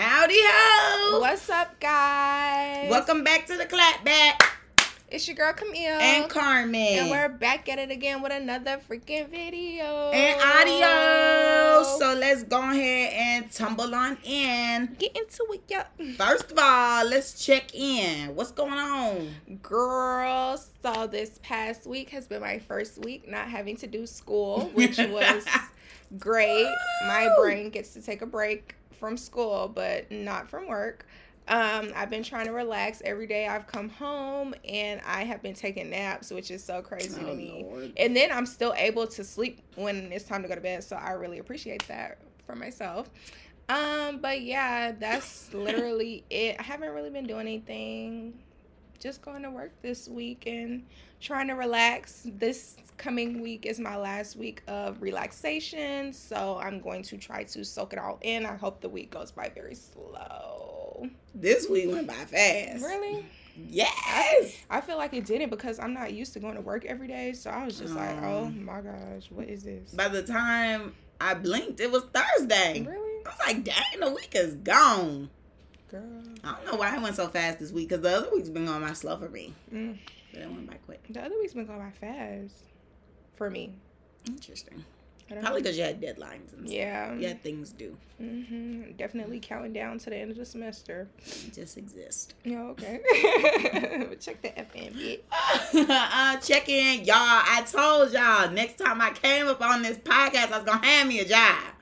Howdy ho! What's up, guys? Welcome back to the clapback. It's your girl Camille and Carmen, and we're back at it again with another freaking video and audio. So let's go ahead and tumble on in. Get into it, yeah. First of all, let's check in. What's going on, girl? So this past week has been my first week not having to do school, which was great. My brain gets to take a break from school, but not from work. Um, I've been trying to relax every day. I've come home and I have been taking naps, which is so crazy oh, to me. Lord. And then I'm still able to sleep when it's time to go to bed. So I really appreciate that for myself. Um, but yeah, that's literally it. I haven't really been doing anything. Just going to work this week and trying to relax. This coming week is my last week of relaxation, so I'm going to try to soak it all in. I hope the week goes by very slow. This week went by fast. Really? Yes. I feel like it didn't because I'm not used to going to work every day. So I was just um, like, oh my gosh, what is this? By the time I blinked, it was Thursday. Really? I was like, dang, the week is gone. Girl. I don't know why it went so fast this week because the other week's been going by slow for me. Mm. But it went by quick. The other week's been going by fast for me. Interesting. Probably because you had deadlines and yeah. stuff. You had things due. Mm-hmm. Definitely counting down to the end of the semester. just exist. Yeah, okay. check the FM bit. uh, check in, y'all. I told y'all next time I came up on this podcast, I was going to hand me a job.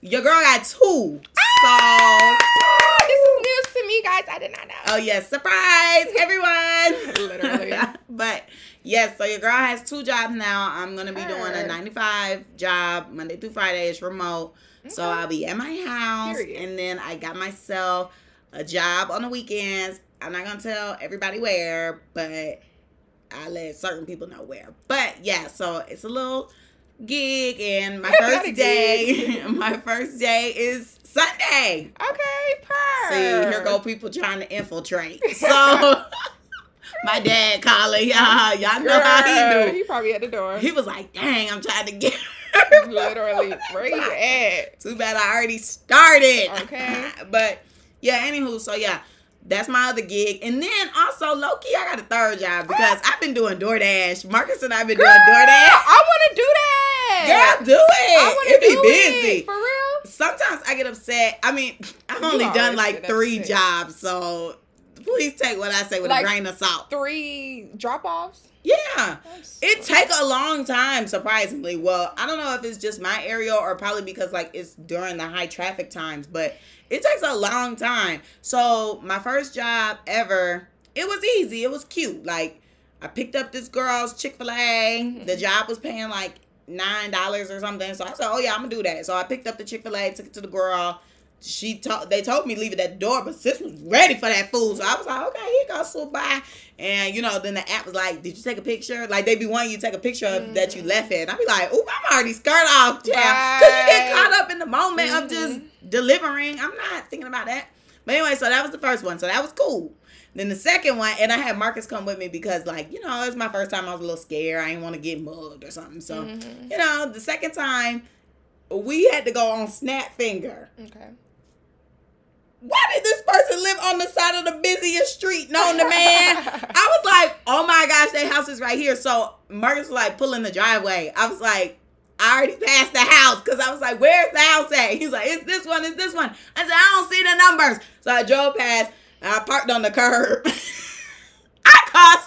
Your girl got two. Ah! So. this is news to me, guys. I did not know. Oh, yes. Surprise, everyone. Literally. but Yes, so your girl has two jobs now. I'm gonna be doing a 95 job Monday through Friday. It's remote, okay. so I'll be at my house, Period. and then I got myself a job on the weekends. I'm not gonna tell everybody where, but I let certain people know where. But yeah, so it's a little gig, and my first day, my first day is Sunday. Okay, per. See, here go people trying to infiltrate. So my dad calling. Y'all, y'all know how he do. He probably at the door. He was like, dang, I'm trying to get Literally, where you at? Too bad I already started. Okay. but yeah, anywho, so yeah. That's my other gig. And then also, Loki, I got a third job because I've been doing DoorDash. Marcus and I've been Girl, doing DoorDash. I want to do that. Girl, do it. It be busy. It, for real? Sometimes I get upset. I mean, I've only done like three upset. jobs, so please take what I say with like a grain of salt. Three drop offs. Yeah, it take a long time. Surprisingly, well, I don't know if it's just my area or probably because like it's during the high traffic times, but it takes a long time. So my first job ever, it was easy. It was cute. Like I picked up this girl's Chick Fil A. Mm-hmm. The job was paying like nine dollars or something. So I said, "Oh yeah, I'm gonna do that." So I picked up the Chick Fil A, took it to the girl she told they told me leave it at the door, but sis was ready for that food. So I was like, okay, here goes so bye. And you know, then the app was like, Did you take a picture? Like they be wanting you to take a picture of mm. that you left it. I'd be like, Oop, I'm already skirt off, yeah. Right. Cause you get caught up in the moment mm-hmm. of just mm-hmm. delivering. I'm not thinking about that. But anyway, so that was the first one. So that was cool. Then the second one, and I had Marcus come with me because, like, you know, it was my first time. I was a little scared. I didn't want to get mugged or something. So, mm-hmm. you know, the second time, we had to go on Snapfinger. Okay why did this person live on the side of the busiest street known to man? I was like, oh my gosh, that house is right here. So Marcus was like pulling the driveway. I was like, I already passed the house because I was like, where's the house at? He's like, it's this one, it's this one. I said, I don't see the numbers. So I drove past I parked on the curb.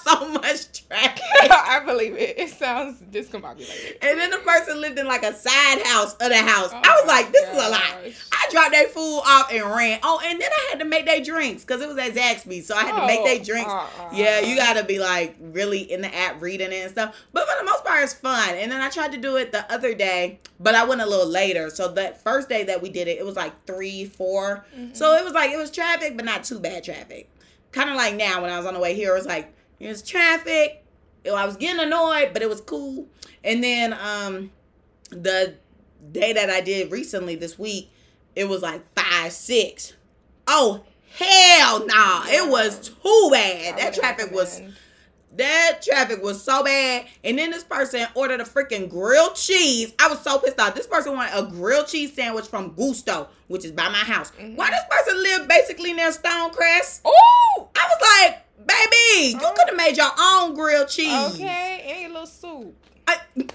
So much traffic. I believe it. It sounds discombobulated. And then the person lived in like a side house of the house. Oh I was like, this gosh. is a lot. I dropped their food off and ran. Oh, and then I had to make their drinks because it was at Zaxby's. So I had oh, to make their oh, drinks. Uh, uh, yeah, you got to be like really in the app reading it and stuff. But for the most part, it's fun. And then I tried to do it the other day, but I went a little later. So that first day that we did it, it was like three, four. Mm-hmm. So it was like, it was traffic, but not too bad traffic kind of like now when I was on the way here, it was like there's traffic. I was getting annoyed, but it was cool. And then um the day that I did recently this week, it was like five, six. Oh hell no! Nah. It was too bad. That traffic was That traffic was so bad. And then this person ordered a freaking grilled cheese. I was so pissed off. This person wanted a grilled cheese sandwich from Gusto, which is by my house. Mhm. Why this person live basically near Stonecrest? Oh, I was like, baby, you Oh. could have made your own grilled cheese. okay, and your little soup. I,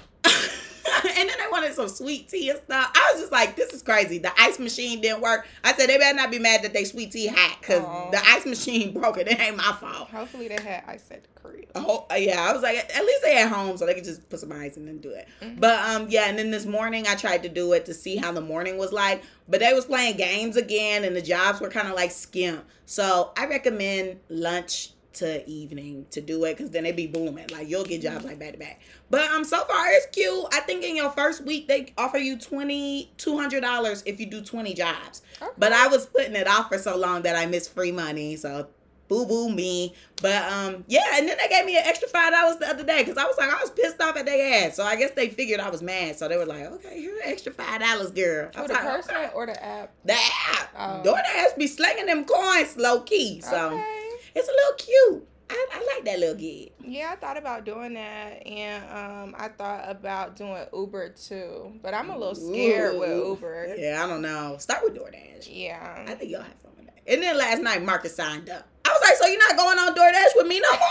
and then they wanted some sweet tea and stuff. I was just like, this is crazy. The ice machine didn't work. I said they better not be mad that they sweet tea hot because the ice machine broke it. It ain't my fault. Hopefully they had ice at the crib. Oh yeah, I was like, at least they at home, so they could just put some ice and then do it. Mhm. But um, yeah, and then this morning I tried to do it to see how the morning was like, but they was playing games again, and the jobs were kind of like skimp. So I recommend lunch to evening to do it because then they be booming. Like you'll get jobs like back to back. But um, so far it's cute. I think in your first week they offer you twenty two hundred dollars if you do twenty jobs. Okay. But I was putting it off for so long that I missed free money. So boo boo me. But um yeah, and then they gave me an extra five dollars the other day because I was like I was pissed off at their ass. So I guess they figured I was mad. So they were like, okay, here's an extra five dollars, girl. I For was the like, person okay. or the app? The app. Oh. DoorDash be slinging them coins low key. So Okay. It's a little cute. I, I like that little gig. Yeah, I thought about doing that, and um, I thought about doing Uber too, but I'm a little scared with Uber. Yeah, I don't know. Start with DoorDash. Yeah, I think y'all have fun with that. And then last night Marcus signed up. I was like, so you're not going on DoorDash with me no more?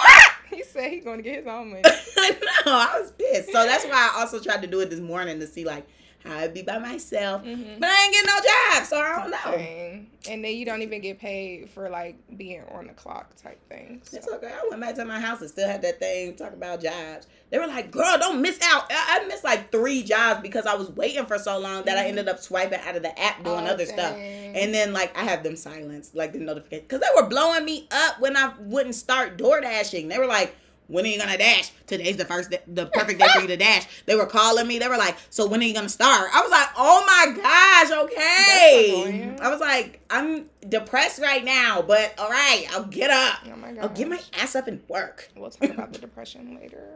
He said he's gonna get his own money. I know. I was pissed. So that's why I also tried to do it this morning to see like I'd be by myself. Mhm. But I ain't getting no job, so I don't know. Dang. And then you don't even get paid for like being on the clock type thing. So. It's okay. I went back to my house and still had that thing talking about jobs. They were like, "Girl, don't miss out." I, I missed like three jobs because I was waiting for so long that I Mhm. ended up swiping out of the app doing Oh, other stuff. And then like I have them silenced, like the notification, because they were blowing me up when I wouldn't start door dashing. They were like, "When are you gonna dash? Today's the first, day, the perfect day for you to dash." They were calling me. They were like, "So when are you gonna start?" I was like, "Oh my gosh, okay." I was like, "I'm depressed right now, but all right, I'll get up. oh my god. I'll get my ass up and work." We'll talk about the depression later.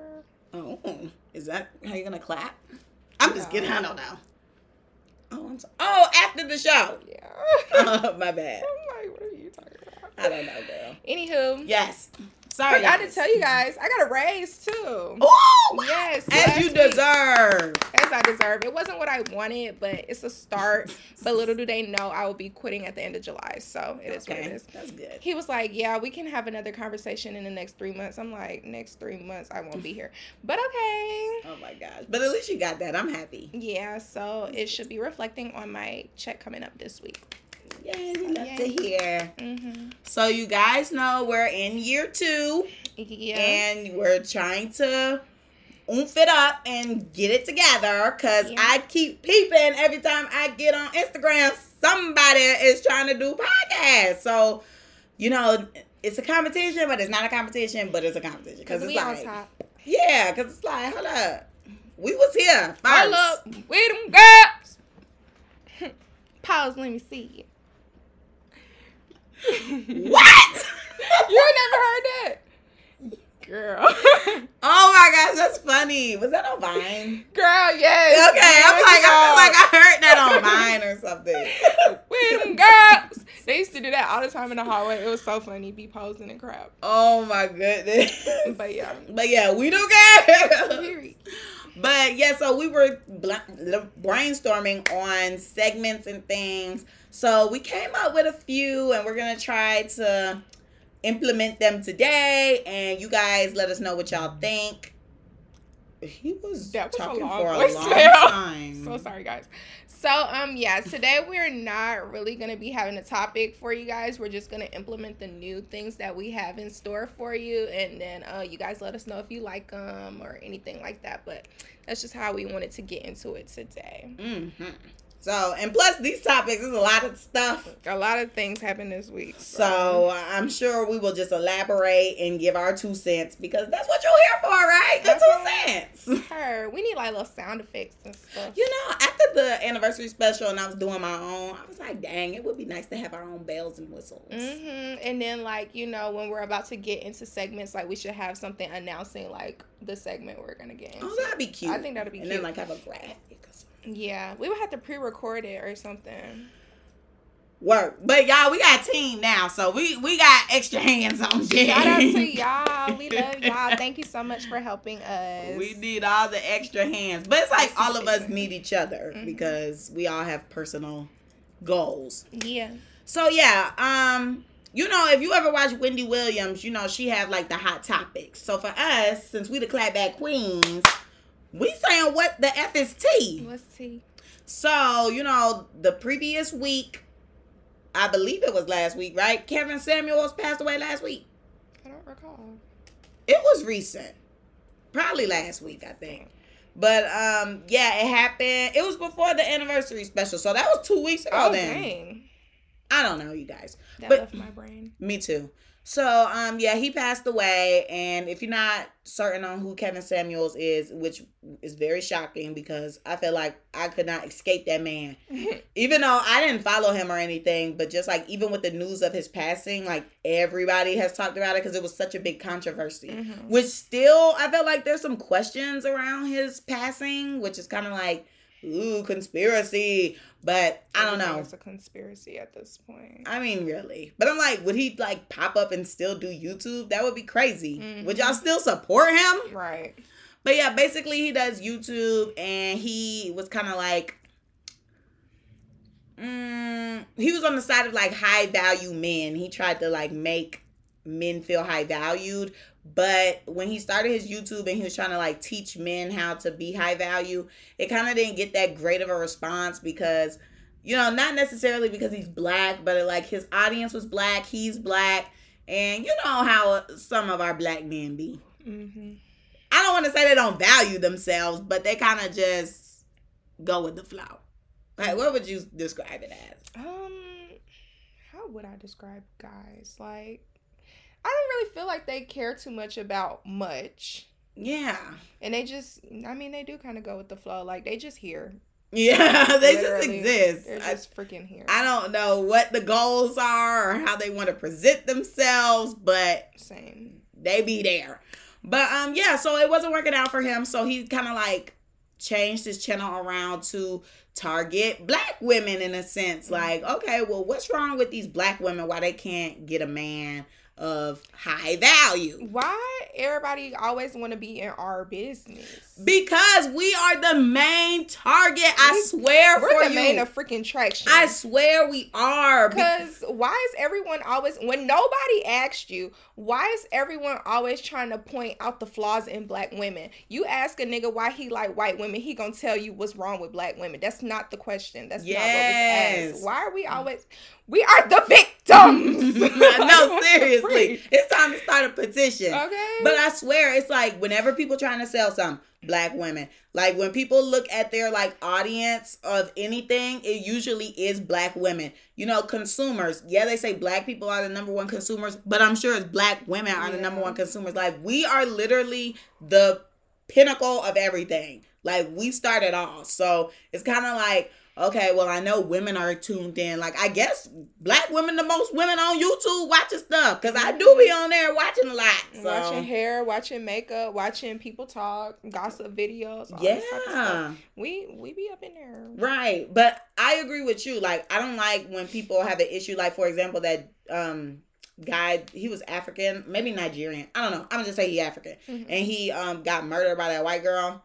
Oh, is that how you're gonna clap? I'm just No. kidding. I don't know. Oh, I'm. Oh, after the show. Yeah. Oh, my bad. I'm like, what are you talking about? I don't know, girl. Anywho, Yes. Sorry. forgot to guys. tell you guys, I got a raise too. Oh, Yes, as last you week. deserve. As I deserve. It wasn't what I wanted, but it's a start. but little do they know I will be quitting at the end of July. So it is what it is. that's good. He was like, Yeah, we can have another conversation in the next three months. I'm like, Next three months, I won't be here. But okay. Oh my gosh! But at least you got that. I'm happy. Yeah, so it should be reflecting on my check coming up this week. Yay! We love Yay. to hear. Mm-hmm. So you guys know we're in year two, Yeah. and we're trying to oomph it up and get it together. Cause Yeah. I keep peeping every time I get on Instagram. Somebody is trying to do podcasts. So you know. It's a competition, but it's not a competition, but it's a competition. Because Because it's we like, yeah, because it's like, hold up. We was here first. Hold up. With them girls. Pause, let me see. What? You never heard that? Girl. Oh my gosh, that's funny. Was that on Vine? Girl, yes. Okay, I'm like, I feel like I heard that on Vine or something. With them girls. They used to do that all the time in the hallway. It was so funny, be posing and crap. Oh my goodness. But yeah. But yeah, we don't care. But yeah, so we were bl- brainstorming on segments and things. So we came up with a few, and we're gonna try to implement them today. And you guys let us know what y'all think. He was, That was talking long for a long time. So sorry, guys. So um yeah, today we're not really gonna be having a topic for you guys. We're just gonna implement the new things that we have in store for you, and then uh you guys let us know if you like them or anything like that. But that's just how we wanted to get into it today. hmm So, and plus these topics, there's a lot of stuff. A lot of things happened this week. So I'm sure we will just elaborate and give our two cents because that's what you're here for, right? The two cents. her, we need like little sound effects and stuff. You know, after the anniversary special and I was doing my own, I was like, dang, it would be nice to have our own bells and whistles. Mm-hmm. And then, like, you know, when we're about to get into segments, like, we should have something announcing, like, the segment we're going to get into. Oh, that'd be cute. I think that'd be and cute. then like have a graphic. Yeah, we would have to pre record it or something. work. But y'all, we got team now, so we we got extra hands on shit. Shout out to y'all. We love y'all. Thank you so much for helping us. We need all the extra hands, but it's like all of us need each other mm-hmm. because we all have personal goals. Yeah. So yeah, um, you know, if you ever watch Wendy Williams, you know she have like the hot topics. So for us, since we the clapback queens, we saying what the F is T. What's T? So you know, the previous week I believe it was last week, right? Kevin Samuels passed away last week. I don't recall. It was recent. Probably last week, I think. But um, yeah, it happened. It was before the anniversary special, so that was two weeks ago. Oh, then. dang. I don't know, you guys. That but, left my brain. Me too. So um yeah, he passed away and if you're not certain on who Kevin Samuels is, which is very shocking because I feel like I could not escape that man. even though I didn't follow him or anything, but just like even with the news of his passing, like everybody has talked about it because it was such a big controversy. Mm-hmm. Which still I felt like there's some questions around his passing, which is kind of like ooh, conspiracy. But I don't know. It's a conspiracy at this point. I mean, really. But I'm like, would he like pop up and still do YouTube? That would be crazy. Mm-hmm. Would y'all still support him? Right. But yeah, basically he does YouTube and he was kind of like mm, he was on the side of like high value men. He tried to like make men feel high valued, but when he started his YouTube and he was trying to like teach men how to be high value, it kind of didn't get that great of a response because, you know, not necessarily because he's black, but like his audience was black, he's black, and you know how some of our black men be. Mm-hmm. I don't want to say they don't value themselves, but they kind of just go with the flow. Like, what would you describe it as? Um, how would I describe guys? Like, I don't really feel like they care too much about much. Yeah. And they just, I mean, they do kind of go with the flow. Like they just here. Yeah, they Literally, just exist. They're just I, freaking here. I don't know what the goals are or how they want to present themselves, but same. They be there. But um, yeah. So it wasn't working out for him. So he kind of like changed his channel around to target black women in a sense. Mm-hmm. Like, okay, well, what's wrong with these black women? Why they can't get a man? Of high value. Why everybody always want to be in our business? Because we are the main target. I swear we're the you. main of freaking traction. I swear we are. Because why is everyone always when nobody asked you? Why is everyone always trying to point out the flaws in black women? You ask a nigga why he like white women, he gonna tell you what's wrong with black women. That's not the question. That's yes. not what was asked. Why are we always? We are the victims. no, seriously. It's time to start a petition. Okay. But I swear, it's like whenever people trying to sell something, black women. Like when people look at their like audience of anything, it usually is black women. You know, consumers. Yeah, they say black people are the number one consumers, but I'm sure it's black women are yeah. the number one consumers. Like we are literally the pinnacle of everything. Like we started off. So it's kind of like okay, well, I know women are tuned in. Like, I guess black women, the most women on YouTube watching stuff because I do be on there watching a lot. So. Watching hair, watching makeup, watching people talk, gossip videos. yeah, we we be up in there. Right, but I agree with you. Like, I don't like when people have an issue. Like, for example, that um guy he was african maybe nigerian i don't know i'm gonna just say he african mm-hmm. and he um got murdered by that white girl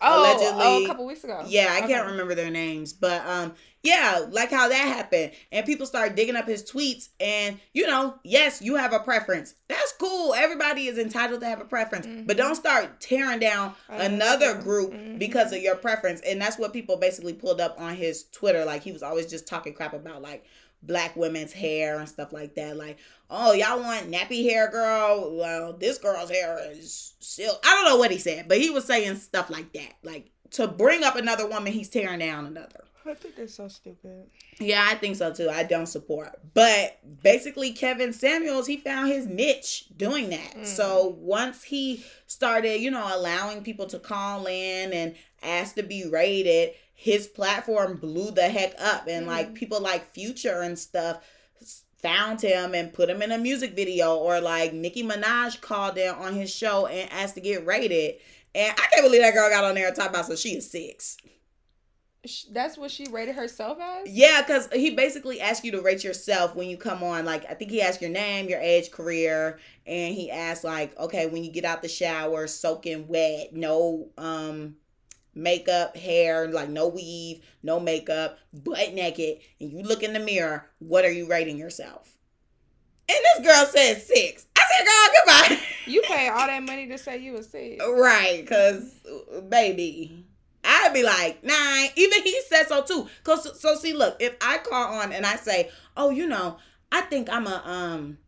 Oh, allegedly. Oh, a couple weeks ago. Yeah, I okay. can't remember their names, but um, yeah, like how that happened, and people start digging up his tweets, and you know, yes, you have a preference. That's cool. Everybody is entitled to have a preference, mm-hmm. but don't start tearing down another group mm-hmm. because of your preference. And that's what people basically pulled up on his Twitter. Like he was always just talking crap about like black women's hair and stuff like that. Like, oh, y'all want nappy hair, girl? Well, this girl's hair is silk. I don't know what he said, but he was saying stuff like that. Like to bring up another woman, he's tearing down another. I think that's so stupid. Yeah, I think so too. I don't support. But basically, Kevin Samuels, he found his niche doing that. Mm. So once he started, you know, allowing people to call in and ask to be rated, his platform blew the heck up and mm-hmm. like people like future and stuff found him and put him in a music video or like Nicki Minaj called in on his show and asked to get rated and I can't believe that girl got on there and talked about so she is six That's what she rated herself as. Yeah, because he basically asks you to rate yourself when you come on. Like I think he asked your name, your age, career, and he asked like, okay, when you get out the shower, soaking wet, no um makeup, hair, like no weave, no makeup, butt naked, and you look in the mirror, what are you rating yourself? And this girl said six. I said, girl, goodbye. You pay all that money to say you a six. Right, because, baby, I'd be like, nine. Even he said so too. Cause so see, look, if I call on and I say, oh, you know, I think I'm a um,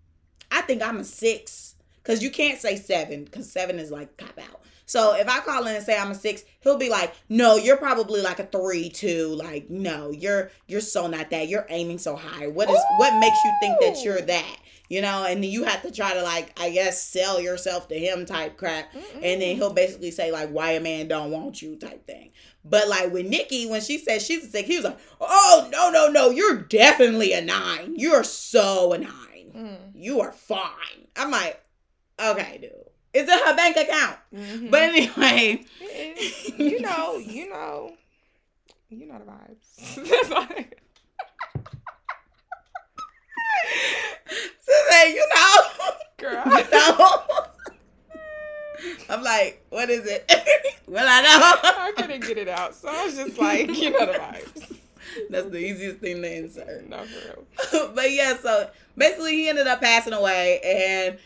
I think I'm a six. Cause you can't say seven, cause seven is like cop out. So if I call in and say I'm a six, he'll be like, "No, you're probably like a three, two. Like, no, you're you're so not that. You're aiming so high. What is Ooh. what makes you think that you're that? You know?" And then you have to try to like, I guess, sell yourself to him type crap, Mm-mm. and then he'll basically say like, "Why a man don't want you?" type thing. But like with Nicki, when she said she's a six, he was like, "Oh no, no, no! You're definitely a nine. You're so a nine. Mm. You are fine." I'm like, okay, dude. It's in her bank account. Mm-hmm. But anyway, you know, you know, you know the vibes. That's like. so then, you know, girl, you know. I'm like, what is it? well, I know. I couldn't get it out, so I was just like, you know the vibes. That's the easiest thing to insert. No, for real. but yeah, so basically, he ended up passing away, and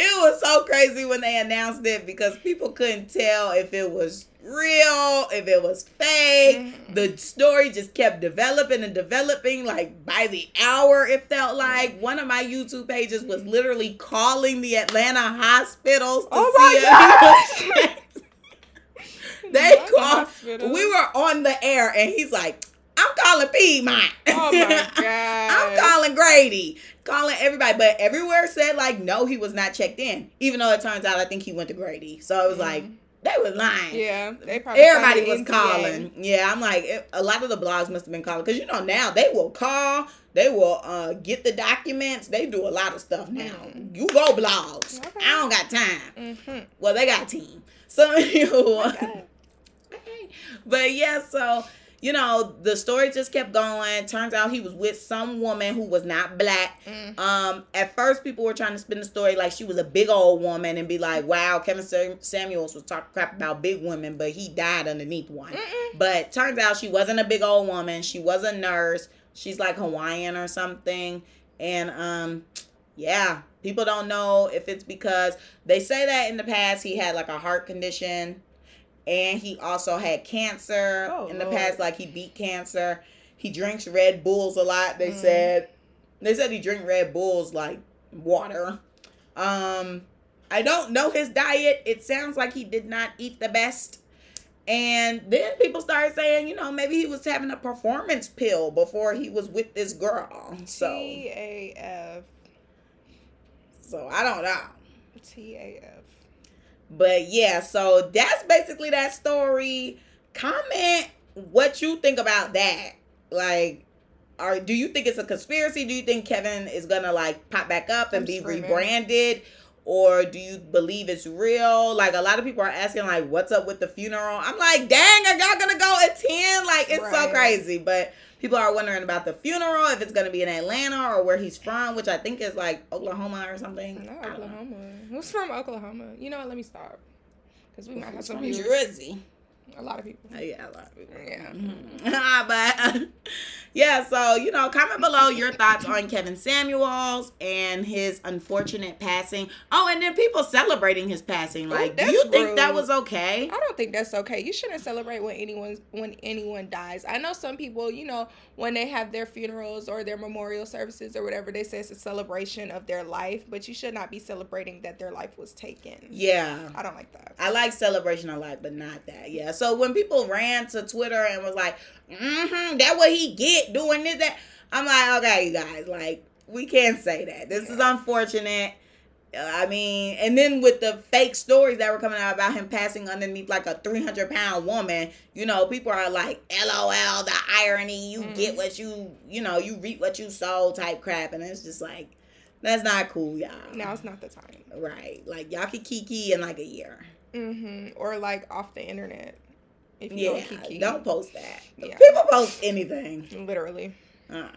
it was so crazy when they announced it because people couldn't tell if it was real, if it was fake. Mm-hmm. The story just kept developing and developing. Like by the hour, it felt like one of my YouTube pages was literally calling the Atlanta hospitals to oh see if he was. they called. We were on the air, and he's like, I'm calling Piedmont. Oh my god. I'm calling Grady. Calling everybody. But everywhere said like no, he was not checked in. Even though it turns out I think he went to Grady. So it was mm-hmm. like they was lying. Yeah, they probably everybody was calling. Yeah, I'm like it, a lot of the blogs must have been calling because you know now they will call, they will uh, get the documents. They do a lot of stuff now. Mm-hmm. You go blogs. Okay. I don't got time. Mm-hmm. Well, they got team. So okay. but yeah, so you know, the story just kept going. Turns out he was with some woman who was not black. Mm. Um, at first, people were trying to spin the story like she was a big old woman and be like, "Wow, Kevin Samuels was talking crap about big women, but he died underneath one." Mm-mm. But turns out she wasn't a big old woman. She was a nurse. She's like Hawaiian or something, and um, yeah, people don't know if it's because they say that in the past he had like a heart condition and he also had cancer oh, in the Lord. past. Like he beat cancer. He drinks Red Bulls a lot. They mm. said they said he drink Red Bulls like water. Um, I don't know his diet. It sounds like he did not eat the best. And then people started saying, you know, maybe he was having a performance pill before he was with this girl. So T A F. So I don't know. T A F. But yeah, so that's basically that story. Comment what you think about that. Like, are do you think it's a conspiracy? Do you think Kevin is gonna like pop back up and I'm be screaming. rebranded? Or do you believe it's real? Like a lot of people are asking, like, what's up with the funeral? I'm like, dang, are y'all gonna go attend? Like, it's right. so crazy. But people are wondering about the funeral, if it's gonna be in Atlanta or where he's from, which I think is like Oklahoma or something. No, Oklahoma. Who's from Oklahoma? You know what? Let me stop. Because we might have some from Jersey. A lot of people. Yeah, a lot of people. Yeah. Mm-hmm. but yeah, so you know, comment below your thoughts on Kevin Samuels and his unfortunate passing. Oh, and then people celebrating his passing. Like, Ooh, do you think rude. that was okay? I don't think that's okay. You shouldn't celebrate when anyone when anyone dies. I know some people, you know, when they have their funerals or their memorial services or whatever, they say it's a celebration of their life, but you should not be celebrating that their life was taken. Yeah. I don't like that. I like celebration of life, but not that. Yeah. So when people ran to Twitter and was like, mm-hmm, that what he get doing this, that, I'm like, okay, you guys, like, we can't say that. This yeah. is unfortunate. I mean, and then with the fake stories that were coming out about him passing underneath like a 300 pound woman, you know, people are like, LOL, the irony, you mm. get what you, you know, you reap what you sow type crap. And it's just like, that's not cool, y'all. Now it's not the time. Right. Like, y'all can kiki in like a year. Mm-hmm. Or like off the internet. If you Yeah, don't kiki. don't post that. Yeah. People post anything. Literally. Uh-uh.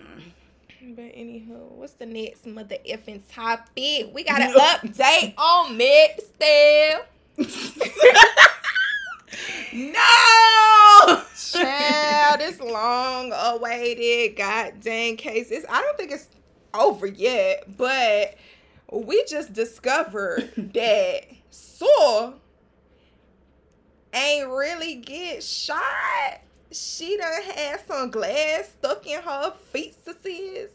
But anywho, what's the next mother effing topic? We got an update on Meg still. No. Child, this long awaited goddamn case. It's, I don't think it's over yet, but we just discovered that Saw ain't really get shot. She done had some glass stuck in her fetuses.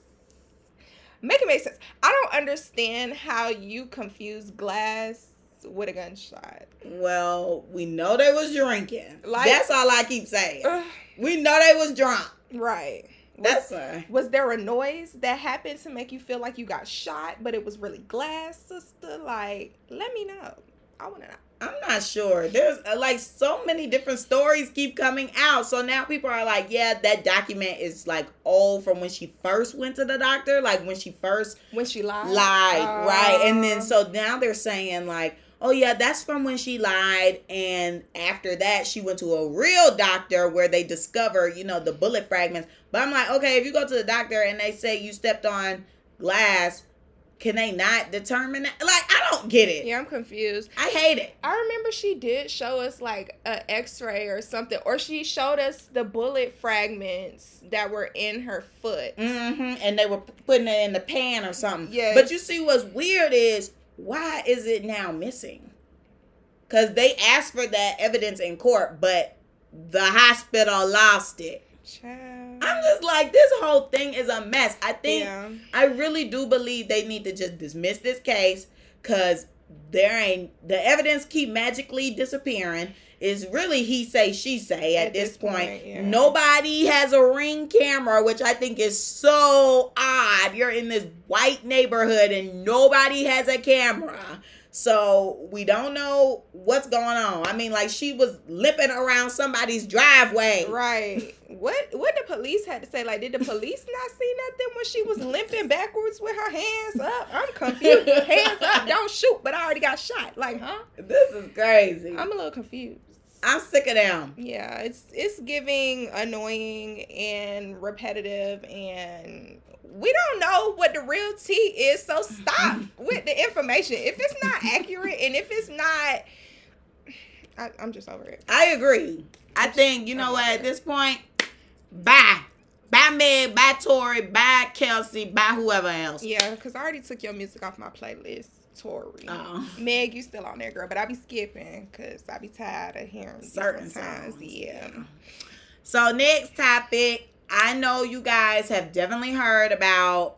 Make it make sense. I don't understand how you confuse glass with a gunshot. Well, we know they was drinking. Like- That's all I keep saying. Ugh, We know they was drunk. right. That's uh, Was there a noise that happened to make you feel like you got shot, but it was really glass, sister? Like, let me know. I want to know. I'm not sure. There's uh, like so many different stories keep coming out. So now people are like, yeah, that document is like old from when she first went to the doctor, like when she first When she lied. lied, right? And then Uh, so now they're saying like, oh yeah, that's from when she lied, and after that she went to a real doctor where they discover, you know, the bullet fragments. But I'm like, okay, if you go to the doctor and they say you stepped on glass, can they not determine that? Like, I don't get it. Yeah, I'm confused. I hate it. I remember she did show us like a X-ray or something, or she showed us the bullet fragments that were in her foot. mm-hmm. And they were putting it in the pan or something. Yeah. But you see, what's weird is why is it now missing? Because they asked for that evidence in court, but the hospital lost it. Child. I'm just like, this whole thing is a mess. I think, yeah. I really do believe they need to just dismiss this case because there ain't, the evidence keep magically disappearing. Is really he say she say at, At this, this point. point, yeah. Nobody has a ring camera, which I think is so odd. You're in this white neighborhood and nobody has a camera. So we don't know what's going on. I mean, like she was limping around somebody's driveway. Right. What what the police had to say? Like, did the police not see nothing when she was limping backwards with her hands up? I'm confused. hands up, don't shoot, but I already got shot. Like, huh? This is crazy. I'm a little confused. I'm sick of them. Yeah, it's it's giving annoying and repetitive and we don't know what the real tea is, so stop with the information. If it's not accurate and if it's not I, I'm just over it. I agree. I think you know what at this point, bye. Bye Meg, bye Tory, bye Kelsey, bye whoever else. Yeah, because I already took your music off my playlist, Tory. Oh. Meg, you still on there, girl, but I be skipping because I be tired of hearing Certain sometimes. songs. Yeah. So next topic, I know you guys have definitely heard about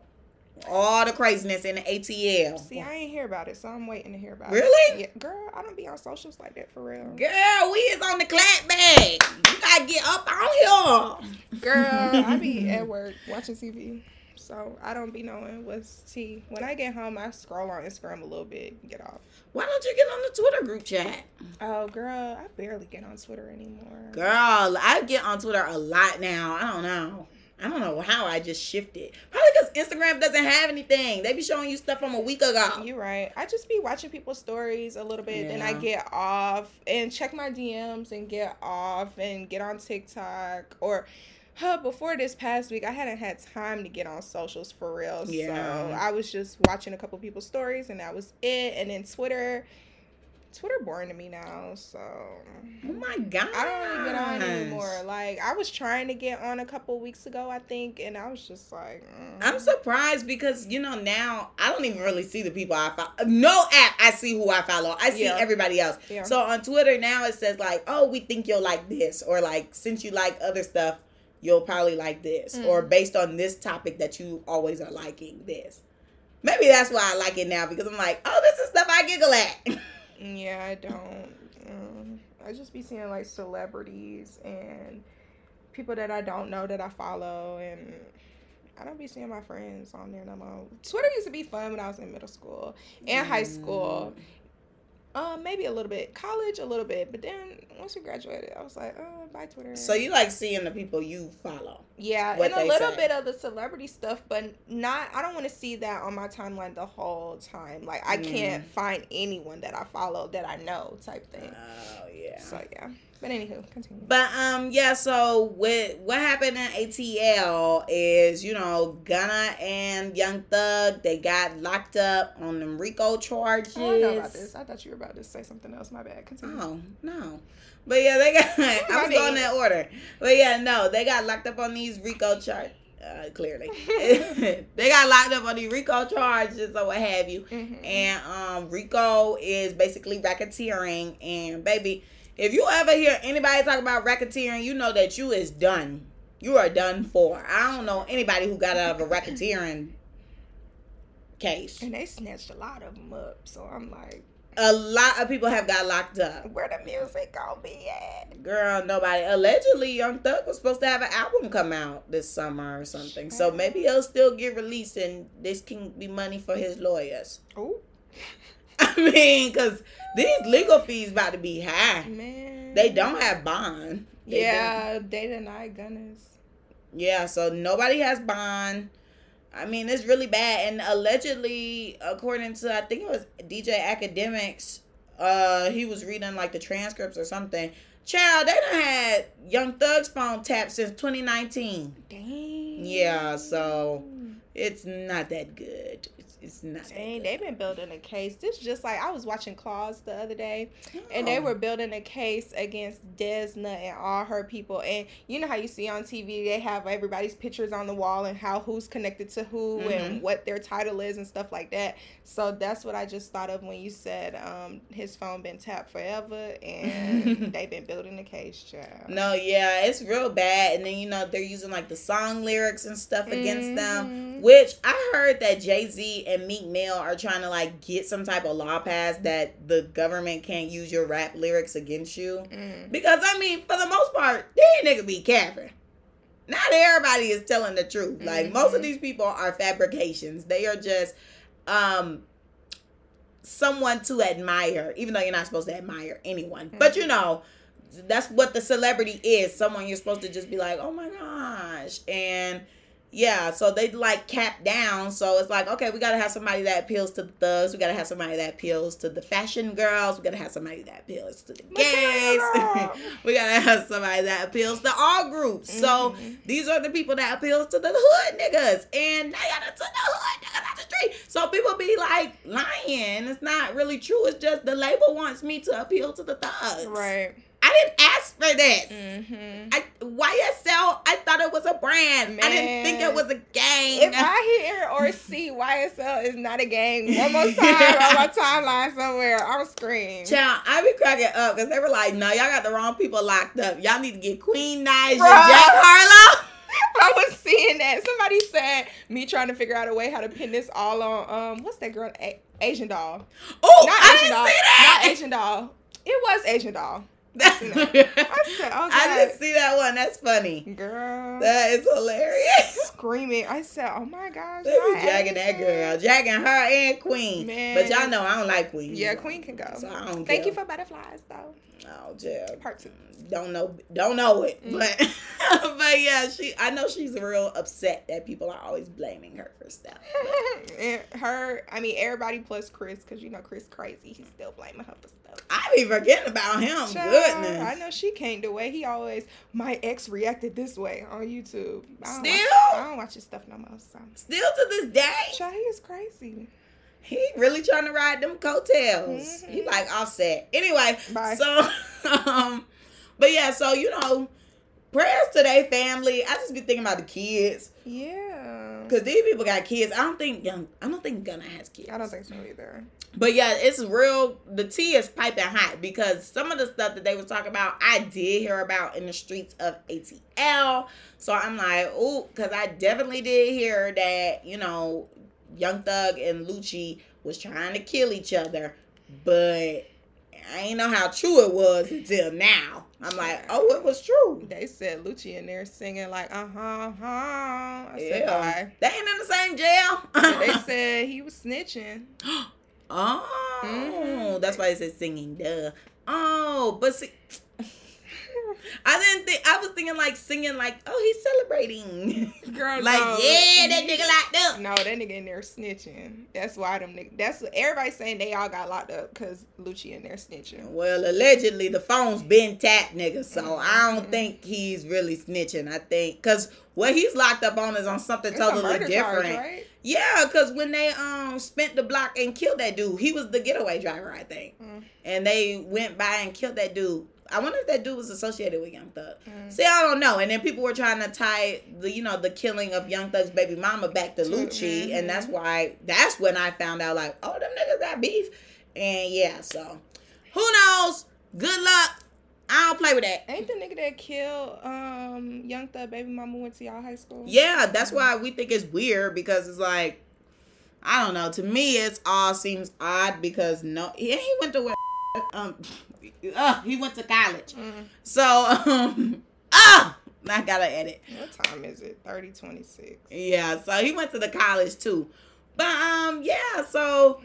all the craziness in the ATL. See, I ain't hear about it, so I'm waiting to hear about Really? it. Yeah, girl, I don't be on socials like that for real. Girl, we is on the clapback. You gotta get up on here. Girl, I be at work watching TV. So I don't be knowing what's tea. When I get home, I scroll on Instagram a little bit and get off. Why don't you get on the Twitter group chat? Oh, girl, I barely get on Twitter anymore. Girl, I get on Twitter a lot now. I don't know. I don't know how I just shifted. Probably because Instagram doesn't have anything. They be showing you stuff from a week ago. You're right. I just be watching people's stories a little bit, then I get off and check my DMs and get off and get on TikTok or. Huh, before this past week, I hadn't had time to get on socials for real. Yeah. So I was just watching a couple people's stories, and that was it. And then Twitter, Twitter boring to me now. So Oh my god. I don't really get on anymore. Like I was trying to get on a couple weeks ago, I think, and I was just like, mm. I'm surprised because you know now I don't even really see the people I follow. No app I see who I follow. I see Yeah. everybody else. Yeah. So on Twitter now it says like, oh, we think you'll like this, or like since you like other stuff, you'll probably like this, Mm. or based on this topic that you always are liking this. Maybe that's why I like it now because I'm like, oh, this is stuff I giggle at. Yeah, I don't. Um, I just be seeing like celebrities and people that I don't know that I follow, and I don't be seeing my friends on there no more. Twitter used to be fun when I was in middle school and high school. Um, maybe a little bit. College, a little bit, but then once we graduated, I was like, oh, bye Twitter. So you like seeing the people you follow. Yeah, and a little say. bit of the celebrity stuff, but not. I don't want to see that on my timeline the whole time. Like I can't Mm. find anyone that I follow that I know, type thing. Oh yeah. So yeah, But anywho, continue. But um, yeah. So with what happened in ATL is, you know, Gunna and Young Thug they got locked up on them RICO charges. Oh, I know about this. I thought you were about to say something else. My bad. Continue. Oh no. But yeah, they got. I was going that order. But yeah, no, they got locked up on these RICO charges. Uh, clearly, they got locked up on these RICO charges or what have you. Mm-hmm. And um, RICO is basically racketeering. And baby, if you ever hear anybody talk about racketeering, you know that you is done. You are done for. I don't know anybody who got out of a racketeering case. And they snatched a lot of them up. So I'm like, a lot of people have got locked up. Where the music gonna be at? Girl, nobody. Allegedly, Young Thug was supposed to have an album come out this summer or something. So maybe he'll still get released, and this can be money for his lawyers. Oh. I mean, cause these legal fees about to be high. Man, they don't have bond. They yeah, don't. they deny Gunna's. Yeah, so nobody has bond. I mean, it's really bad. And allegedly, according to I think it was DJ Akademiks, uh, he was reading like the transcripts or something. Child, they done had Young Thug's phone tapped since 2019. Dang. Yeah, so it's not that good it's not. Dang, they've been building a case. This just like I was watching Claws the other day, oh. and they were building a case against Desna and all her people. And you know how you see on TV they have everybody's pictures on the wall and how who's connected to who mm-hmm. and what their title is and stuff like that. So that's what I just thought of when you said um, his phone been tapped forever, and they've been building a case, child. No, yeah, it's real bad. And then you know they're using like the song lyrics and stuff against mm-hmm. them, which I heard that Jay Z and Meek Mill are trying to like get some type of law passed that the government can't use your rap lyrics against you. Mm. Because I mean, for the most part, these niggas be capping. Not everybody is telling the truth. Mm-hmm. Like most of mm-hmm. these people are fabrications. They are just um someone to admire, even though you're not supposed to admire anyone. Mm-hmm. But you know, that's what the celebrity is. Someone you're supposed to just be like, oh my gosh. And yeah, so they like cap down. So it's like, okay, we gotta have somebody that appeals to the thugs. We gotta have somebody that appeals to the fashion girls. We gotta have somebody that appeals to the gays. we gotta have somebody that appeals to all groups. Mm-hmm. So these are the people that appeals to the hood niggas, and they gotta to the hood niggas out the street. So people be like lying. It's not really true. It's just the label wants me to appeal to the thugs. Right. I didn't ask for this. Mm-hmm. I, YSL, I thought it was a brand. Man. I didn't think it was a gang. If I hear or see YSL is not a gang one more time on my timeline somewhere, I'm scream. Child, I be cracking up because they were like, no, y'all got the wrong people locked up. Y'all need to get Queen Naija, Jack Harlow. I was seeing that. Somebody said me trying to figure out a way how to pin this all on um what's that girl? A- Asian doll. Oh, not I Asian doll. Not Asian doll. It was Asian doll. I said, oh, I didn't see that one. That's funny. Girl. That is hilarious. Screaming. I said, oh my gosh. They be jagging that girl. Jagging her and Queen. Man. But y'all know I don't like Queen. Yeah, Queen can go. So I don't Thank care. you for butterflies, though. Oh, yeah. Part two. Don't know, don't know it, mm. but but yeah, she. I know she's real upset that people are always blaming her for stuff. her, I mean, everybody plus Chris, because you know Chris crazy. He's still blaming her for stuff. I be forgetting about him. Child, Goodness, I know she can't the way he always. My ex reacted this way on YouTube. I still, watch, I don't watch his stuff no more. So. Still to this day, Child, he is crazy. He really trying to ride them coattails. Mm-hmm. He like offset. Anyway, Bye. so um, but yeah, so you know, prayers today, family. I just be thinking about the kids. Yeah. Cause these people got kids. I don't think young. I don't think Gunna has kids. I don't think so either. But yeah, it's real. The tea is piping hot because some of the stuff that they was talking about, I did hear about in the streets of ATL. So I'm like, oh, because I definitely did hear that you know, Young Thug and Lucci was trying to kill each other, but I ain't know how true it was until now. I'm like, oh, it was true. They said Lucci in there singing like, uh huh, uh huh. I yeah. said, Bye. They ain't in the same jail. they said he was snitching. oh, mm-hmm. that's why they said singing. Duh. Oh, but see. I didn't think I was thinking like singing like, oh, he's celebrating. Girl, like, no. yeah, that nigga locked up. No, that nigga in there snitching. That's why them niggas. That's what everybody's saying. They all got locked up because Lucci in there snitching. Well, allegedly the phone's been tapped, nigga. So I don't think he's really snitching. I think because what he's locked up on is on something It's totally different. charge, right? Yeah, because when they um spent the block and killed that dude, he was the getaway driver, I think. Mm. And they went by and killed that dude. I wonder if that dude was associated with Young Thug. Mm. See, I don't know. And then people were trying to tie the, you know, the killing of Young Thug's baby mama back to Lucci, mhm. and that's why. That's when I found out, like, oh, them niggas got beef, and yeah. So, who knows? Good luck. I don't play with that. Ain't the nigga that killed um Young Thug baby mama went to y'all high school? Yeah, that's why we think it's weird because it's like, I don't know. To me, it's all seems odd because no, yeah, he went to where, um, uh, he went to college. Mm. So, um, ah, I gotta edit. What time is it? Thirty twenty six. Yeah, so he went to the college too. But um, yeah, so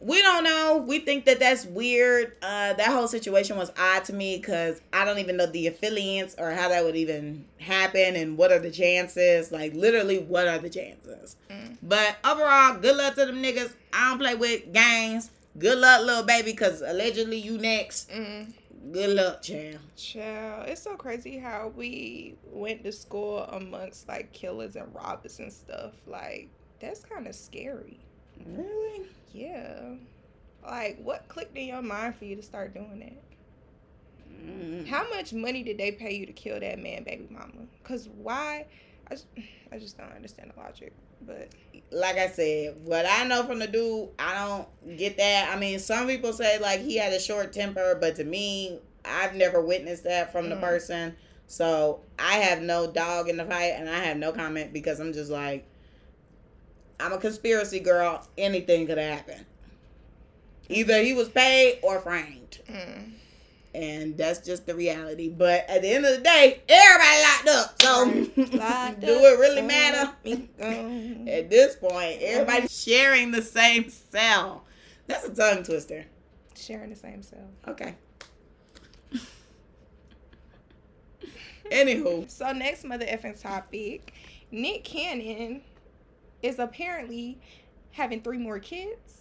we don't know. We think that that's weird. Uh, that whole situation was odd to me because I don't even know the affiliates or how that would even happen and what are the chances. Like literally, what are the chances? Mm. But overall, good luck to them niggas. I don't play with gangs. Good luck, little baby, because allegedly you next. Mm. Good luck, child. Child, it's so crazy how we went to school amongst like killers and robbers and stuff. Like that's kind of scary. Really? Yeah. Like what clicked in your mind for you to start doing that? Mm. How much money did they pay you to kill that man, baby mama? Cause why? I just, I just don't understand the logic. But like I said, what I know from the dude, I don't get that. I mean, some people say like he had a short temper, but to me, I've never witnessed that from the Mm. person. So I have no dog in the fight, and I have no comment because I'm just like, I'm a conspiracy girl. Anything could happen. Either he was paid or framed, mm, and that's just the reality. But at the end of the day, everybody locked up. So Locked do it really matter? At this point, everybody sharing the same cell. That's a tongue twister. sharing the same cell. Okay. Anywho, So next mother effing topic, Nick Cannon is apparently having three more kids.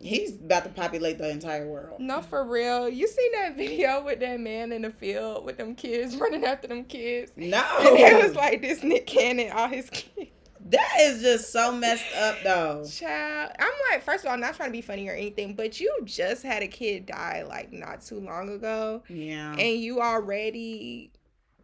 He's about to populate the entire world. No, for real. You seen that video with that man in the field with them kids running after them kids? No, And it was like this Nick Cannon, all his kids. that is just so messed up, though. Child, I'm like, first of all, I'm not trying to be funny or anything, but you just had a kid die like not too long ago, Yeah, and you already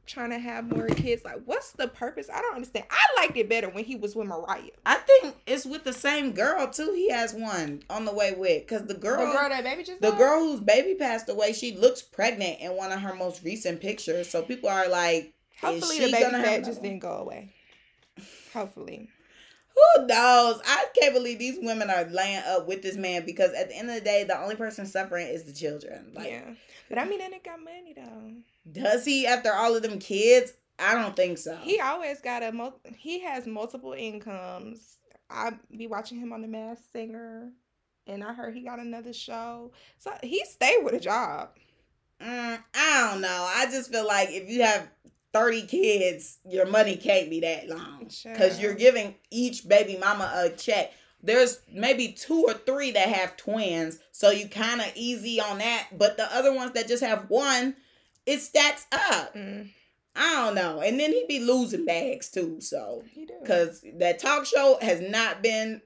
trying to have more kids. Like, what's the purpose? I don't understand. I liked it better when he was with Mariah. I think it's with the same girl too. He has one on the way with, because the girl, the girl that baby just the died? girl whose baby passed away, she looks pregnant in one of her most recent pictures. So people are like, Hopefully is the she baby gonna fat just didn't go away. Hopefully. Who knows? I can't believe these women are laying up with this man because at the end of the day, the only person suffering is the children. Like, yeah. But I mean that nigga got money though. does he after all of them kids? I don't think so. He always got a mul- he has multiple incomes. I be watching him on the Masked Singer, and I heard he got another show. So he stayed with a job. Mm, I don't know. I just feel like if you have 30 kids, your money can't be that long. Because you're giving each baby mama a check. There's maybe two or three that have twins, so you kind of easy on that. But the other ones that just have one, it stacks up. Mm, I don't know. And then he be losing bags too. So because that talk show has not been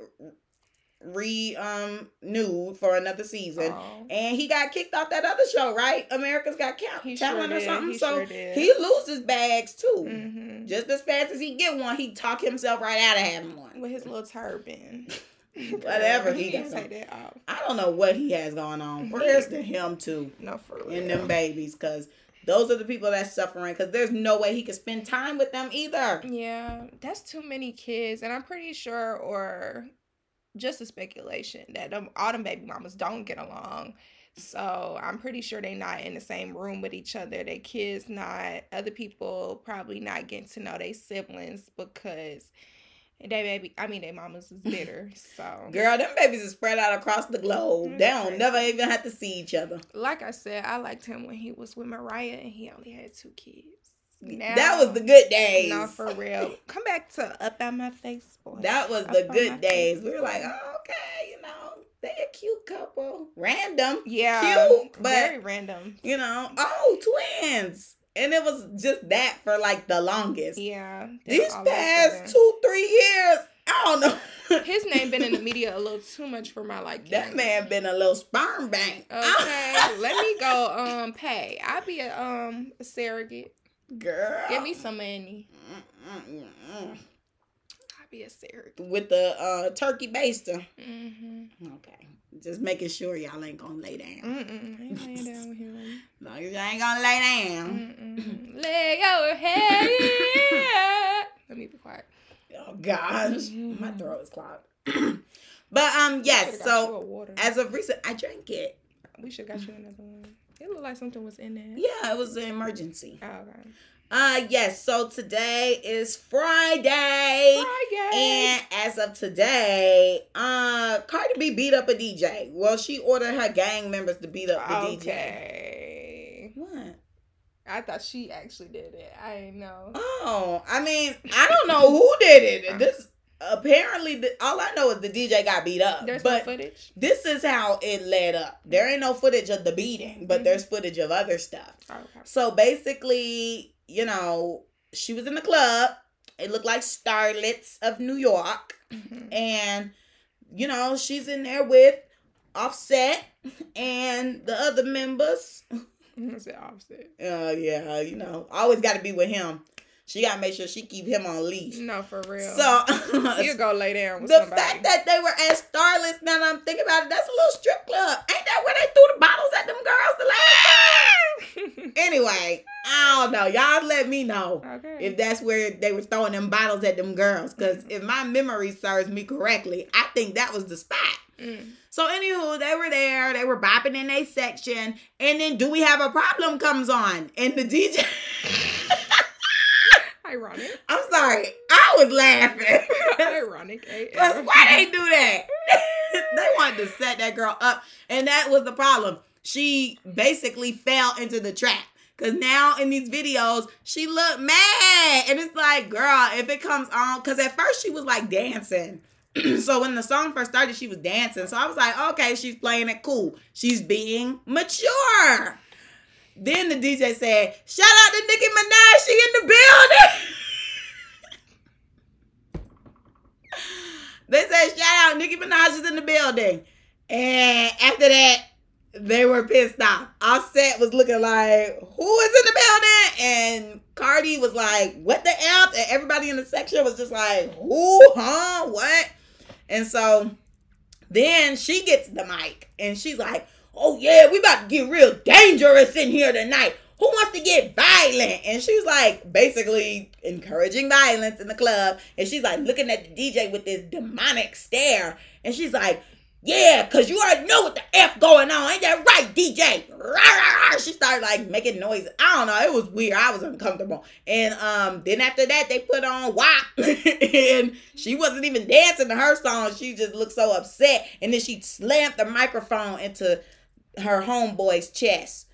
re um renewed for another season. Aw. And he got kicked off that other show, right? America's Got Talent He sure or something. He so sure he loses bags too. Mhm. Just as fast as he get one, he talk himself right out of having one. With his little turban. Whatever he didn't got take that off. I don't know what he has going on. Prayers to him too No, for real. and them babies, because those are the people that's suffering. Because there's no way he can spend time with them either. Yeah, that's too many kids, and I'm pretty sure, or just a speculation that them all them baby mamas don't get along. So I'm pretty sure they're not in the same room with each other. Their kids not. Other people probably not getting to know their siblings because they baby, I mean, their mamas is bitter. So, Girl, them babies are spread out across the globe. That's They don't never even have to see each other. like I said, I liked him when he was with Mariah and he only had two kids. Now, that was the good days. No, for real. Come back to up out my face, boy. That was Up the good days. We were like, oh, okay, you know, they a cute couple. Random. yeah, cute, but- very random. You know, oh, twins. And it was just that for like the longest. Yeah. These all of a past two, three years, I don't know. His name been in the media a little too much for my liking. that man been a little sperm bank. Okay, let me go. Um, pay. I'll be a um a surrogate. Girl. Give me some money. I'll be a surrogate. With the uh, turkey baster. Mm-hmm. Okay. Just making sure y'all ain't gonna lay down. Mm-mm. I ain't laying down with him. No, you ain't gonna lay down. Mm-mm. Lay your head. Let me be quiet. Oh gosh, Mhm. my throat is clogged. but um, yes. Should've got you So as of recent, I drank it. we should got you another one. It looked like something was in there. Yeah, it was an emergency. Oh, okay. Uh, yes. So today is Friday. Friday. And as of today, uh, Cardi B beat up a DJ. Well, she ordered her gang members to beat up the DJ. okay. What? I thought she actually did it. I didn't know. Oh, I mean, I don't know who did it. This apparently, the, all I know is the DJ got beat up. There's no but footage. this is how it led up. There ain't no footage of the beating, but Mhm. there's footage of other stuff. Okay. So basically, you know, she was in the club. It looked like Starlets of New York. Mhm. And, you know, she's in there with Offset and the other members. The opposite. Uh yeah, you know, always gotta be with him. She gotta make sure she keep him on leash. No, for real. So you go lay down with the somebody. fact that they were at Starlets, now that I'm thinking about it, that's a little strip club. Ain't that where they threw the bottles at them girls the last time? Anyway, I don't know. Y'all let me know okay. if that's where they were throwing them bottles at them girls. Because Mm-hmm. if my memory serves me correctly, I think that was the spot. Mm. So, anywho, they were there. They were bopping in a section. And then Do We Have a Problem comes on. And the DJ. Ironic. I'm sorry. I was laughing. Ironic. Because why they do that? they wanted to set that girl up. And that was the problem. She basically fell into the trap. Cause now in these videos, she looked mad. And it's like, girl, if it comes on, cause at first she was like dancing. so when the song first started, she was dancing. So I was like, okay, she's playing it cool. She's being mature. Then the DJ said, shout out to Nicki Minaj, she in the building. They said, shout out, Nicki Minaj is in the building. And after that, they were pissed off. Offset was looking like, who is in the building? And Cardi was like, what the F? And everybody in the section was just like, who, huh, what? And so then she gets the mic and she's like, oh yeah, we about to get real dangerous in here tonight. Who wants to get violent? And she's like basically encouraging violence in the club. And she's like looking at the DJ with this demonic stare. And she's like, yeah, cause you already know what the F going on. Ain't that right, DJ? She started like making noise. I don't know. It was weird. I was uncomfortable. And um, then after that, they put on WAP. and she wasn't even dancing to her song. She just looked so upset. And then she slammed the microphone into her homeboy's chest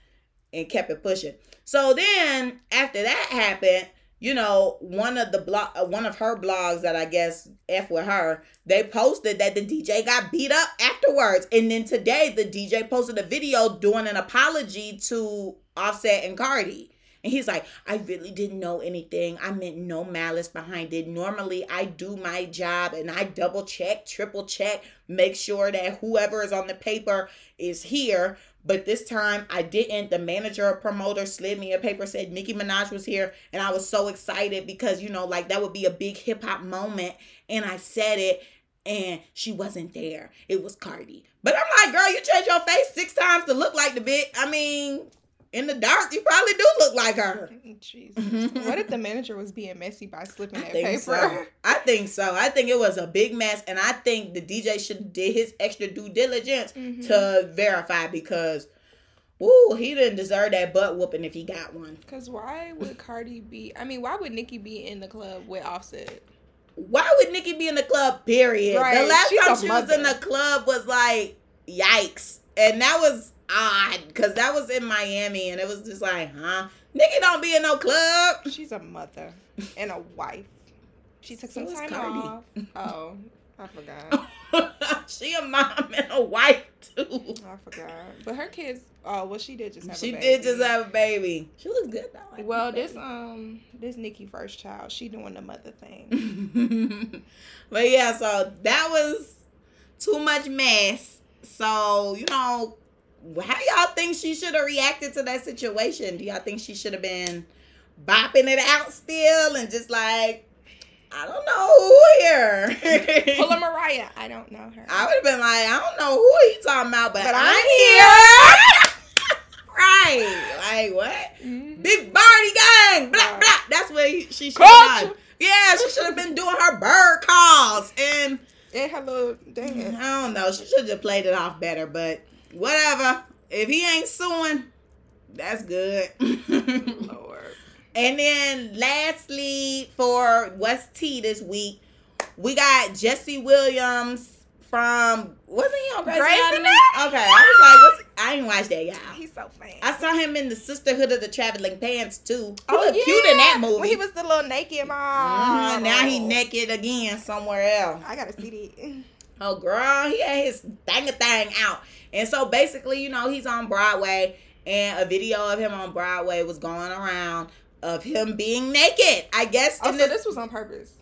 and kept it pushing. So then after that happened, you know, one of the blog, uh, one of her blogs that I guess f with her, they posted that the DJ got beat up afterwards, and then today the DJ posted a video doing an apology to Offset and Cardi. And he's like, I really didn't know anything. I meant no malice behind it. Normally, I do my job and I double check, triple check, make sure that whoever is on the paper is here. But this time I didn't. The manager or promoter slid me a paper, said Nicki Minaj was here. And I was so excited because, you know, like that would be a big hip hop moment. And I said it and she wasn't there. It was Cardi. But I'm like, girl, you changed your face six times to look like the bitch. I mean, in the dark, you probably do look like her. Jesus. what if the manager was being messy by slipping I that think paper? so. I think so. I think it was a big mess, and I think the DJ should did his extra due diligence Mhm. to verify because, woo, he didn't deserve that butt whooping if he got one. Cause why would Cardi be? I mean, why would Nicki be in the club with Offset? why would Nicki be in the club? Period. Right, The last she's time she was in the club was like, yikes, and that was odd because that was in Miami, and it was just like, huh? Nicki don't be in no club. She's a mother and a wife. She took some time Cardi. off. Oh, I forgot. she a mom and a wife too. I forgot. But her kids. Oh, well, she did just have. She a did baby. just have a baby. She looks good though. Well, this baby. um this Nicki first child, she doing the mother thing. but yeah, so that was too much mess. So, you know, how y'all think she should have reacted to that situation? Do y'all think she should have been bopping it out still and just like, I don't know who here? Pull a Mariah. I don't know her. I would have been like, I don't know who he talking about, but, But I'm, I'm here. right. Like, what? Mhm. Big Bardi gang. Blah, blah. That's what he, she should have done. Yeah, she should have been doing her bird calls. And her little. I don't know. She should have played it off better, but whatever. If he ain't suing, that's good. Lord. and then lastly, for What's Tea this week, we got Jesse Williams from wasn't he on Grey's, Grey's Anatomy? Anatomy? Okay, I was like, what's, I didn't watch that, y'all. He's so fan. I saw him in the Sisterhood of the Traveling Pants too. He oh, looked yeah. cute in that movie. When he was the little naked mom. Mhm, Now he naked again somewhere else. I gotta see that. Oh girl, he had his thing a thing out. And so basically, you know, he's on Broadway and a video of him on Broadway was going around of him being naked. I guess Oh, so the- this was on purpose.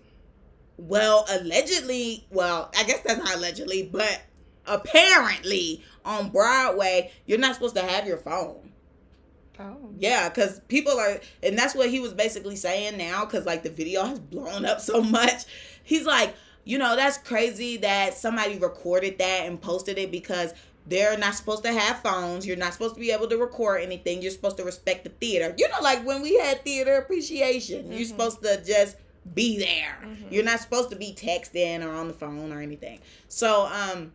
Well, allegedly, well, I guess that's not allegedly, but apparently on Broadway, you're not supposed to have your phone. Oh. Yeah, because people are, and that's what he was basically saying now, because like the video has blown up so much. He's like, you know, that's crazy that somebody recorded that and posted it because they're not supposed to have phones. You're not supposed to be able to record anything. You're supposed to respect the theater. You know, like when we had theater appreciation, you're Mhm. supposed to just be there. Mhm. You're not supposed to be texting or on the phone or anything. So, um,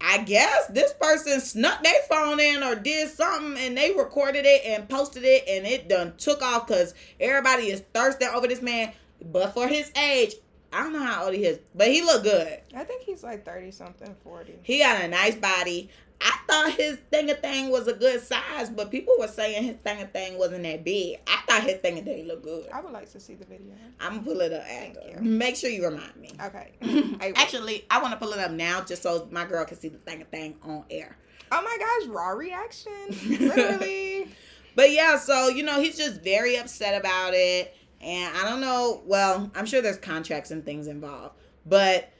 I guess this person snuck their phone in or did something and they recorded it and posted it and it done took off because everybody is thirsting over this man. But for his age, I don't know how old he is, but he look good. I think he's like 30 something, 40. He got a nice body. I thought his thing of thing was a good size, but people were saying his thing of thing wasn't that big. I thought his thing of thing looked good. I would like to see the video. I'm gonna pull it up Thank after. you. Make sure you remind me. Okay. I. Actually, I want to pull it up now just so my girl can see the thing of thing on air. Oh my gosh, raw reaction. Literally. But yeah, so you know, he's just very upset about it. And I don't know, well, I'm sure there's contracts and things involved. But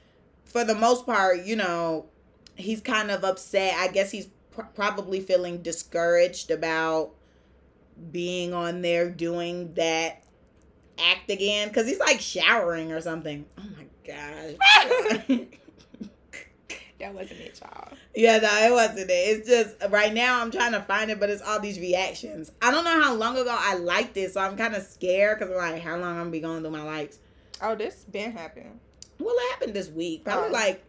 for the most part, you know, he's kind of upset. I guess he's pr- probably feeling discouraged about being on there doing that act again cuz he's like showering or something. Oh my gosh. that wasn't it, y'all. Yeah, no, it wasn't it. It's just right now I'm trying to find it, but it's all these reactions. I don't know how long ago I liked it, so I'm kind of scared because I'm like, how long I'm gonna be going through my likes? Oh, this been happened. What happened this week? Probably Oh. like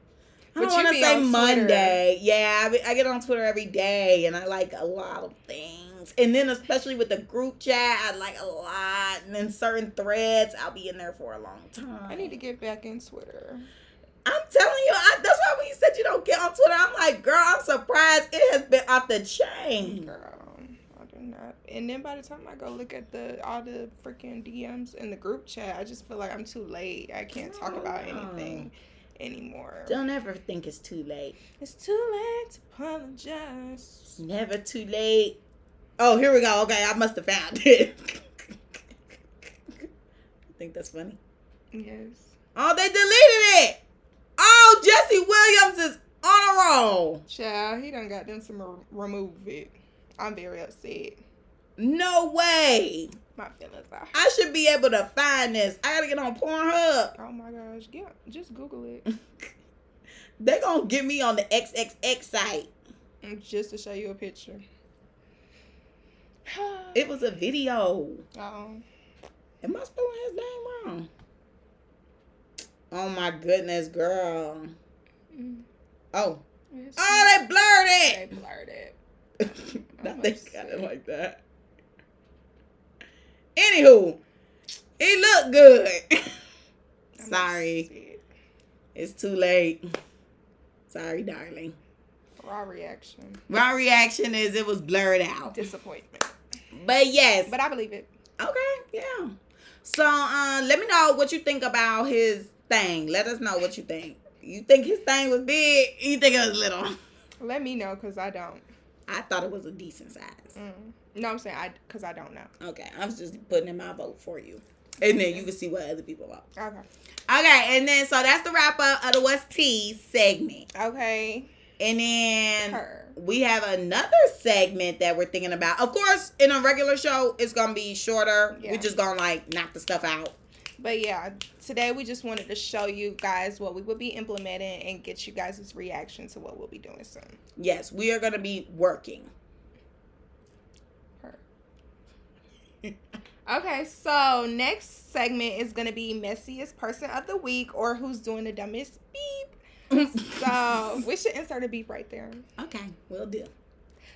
I don't want to say Twitter. Monday. Yeah, I, be- I get on Twitter every day, and I like a lot of things. And then especially with the group chat, I like a lot. And then certain threads, I'll be in there for a long time. I need to get back in Twitter. I'm telling you, I, that's why when you said you don't get on Twitter, I'm like, girl, I'm surprised it has been off the chain. Girl, I do not. And then by the time I go look at the all the freaking DMs in the group chat, I just feel like I'm too late. I can't talk about anything anymore. Don't ever think it's too late. It's too late to apologize. Never too late. Oh, here we go. Okay, I must have found it. I think that's funny. Yes. Oh, they deleted it. Oh, Jesse Williams is on a roll. Child, he done got them to remove it. I'm very upset. No way. My feelings are. I should be able to find this. I gotta get on Pornhub. Oh my gosh. Yeah, just Google it. They gonna get me on the XXX site. Mm, just to show you a picture. It was a video. Oh. Am I spelling his name wrong? Oh my goodness, girl. Mm. Oh. Yes. Oh, they blurred it. They blurred it. Not they got it like that. Anywho, it looked good. Sorry. It's too late. Sorry, darling. Raw reaction. My reaction is it was blurred out. Disappointment. But yes. But I believe it. Okay, yeah. So uh let me know what you think about his thing. Let us know what you think. You think his thing was big? You think it was little? Let me know because I don't. I thought it was a decent size. Mm. No, I'm saying I because I don't know. Okay, I was just putting in my vote for you. And then you can see what other people vote. Okay. Okay, and then so that's the wrap up of the What's Tea segment. Okay. And then Her. we have another segment that we're thinking about. Of course, in a regular show, it's gonna be shorter. Yeah. We're just gonna like knock the stuff out. But yeah, today we just wanted to show you guys what we will be implementing and get you guys' reaction to what we'll be doing soon. Yes, we are gonna be working. Okay, so next segment is gonna be messiest person of the week or who's doing the dumbest beep. So we should insert a beep right there. okay, we'll do.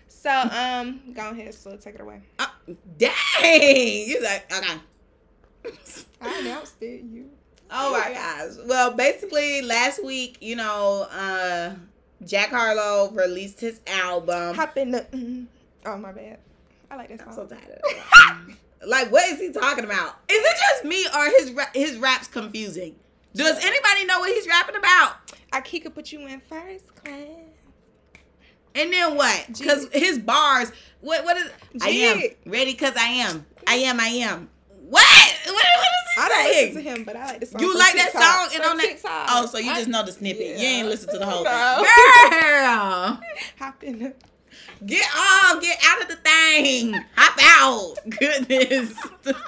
So um, go ahead, so take it away. Uh, dang, you like okay. I announced it. You. Oh my gosh. Well, basically, last week, you know, uh, Jack Harlow released his album. Hop in the. mm. Oh my bad. I like that I'm so tired of that. Like, what is he talking about? Is it just me or his his raps confusing? Does anybody know what he's rapping about? Could put you in first class. And then what? Because his bars, what what is? I am ready because I am. I am. I am. What? What, what is he I don't saying? listen to him, but I like the song. You like that song and on that? TikTok. Oh, so you I- just know the snippet. You ain't listen to the whole No. thing. Girl, Hop in the. Get off, get out of the thing, hop out. Goodness,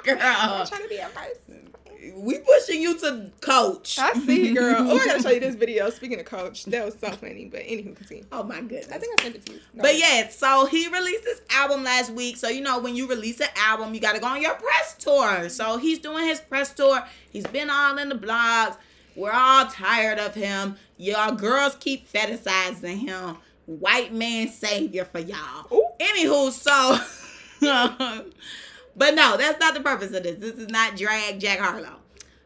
girl. I'm trying to be a person. we pushing you to coach. I see, girl. Oh, I gotta show you this video. Speaking of coach, that was so funny. But anywho, continue. Oh my goodness. I think I sent it to you. No. But yeah, so he released his album last week. So you know when you release an album, you got to go on your press tour. So he's doing his press tour. He's been all in the blogs. We're all tired of him. Y'all girls keep fetishizing him. White man savior for y'all. Ooh. Anywho, so but no, that's not the purpose of this. This is not drag Jack Harlow.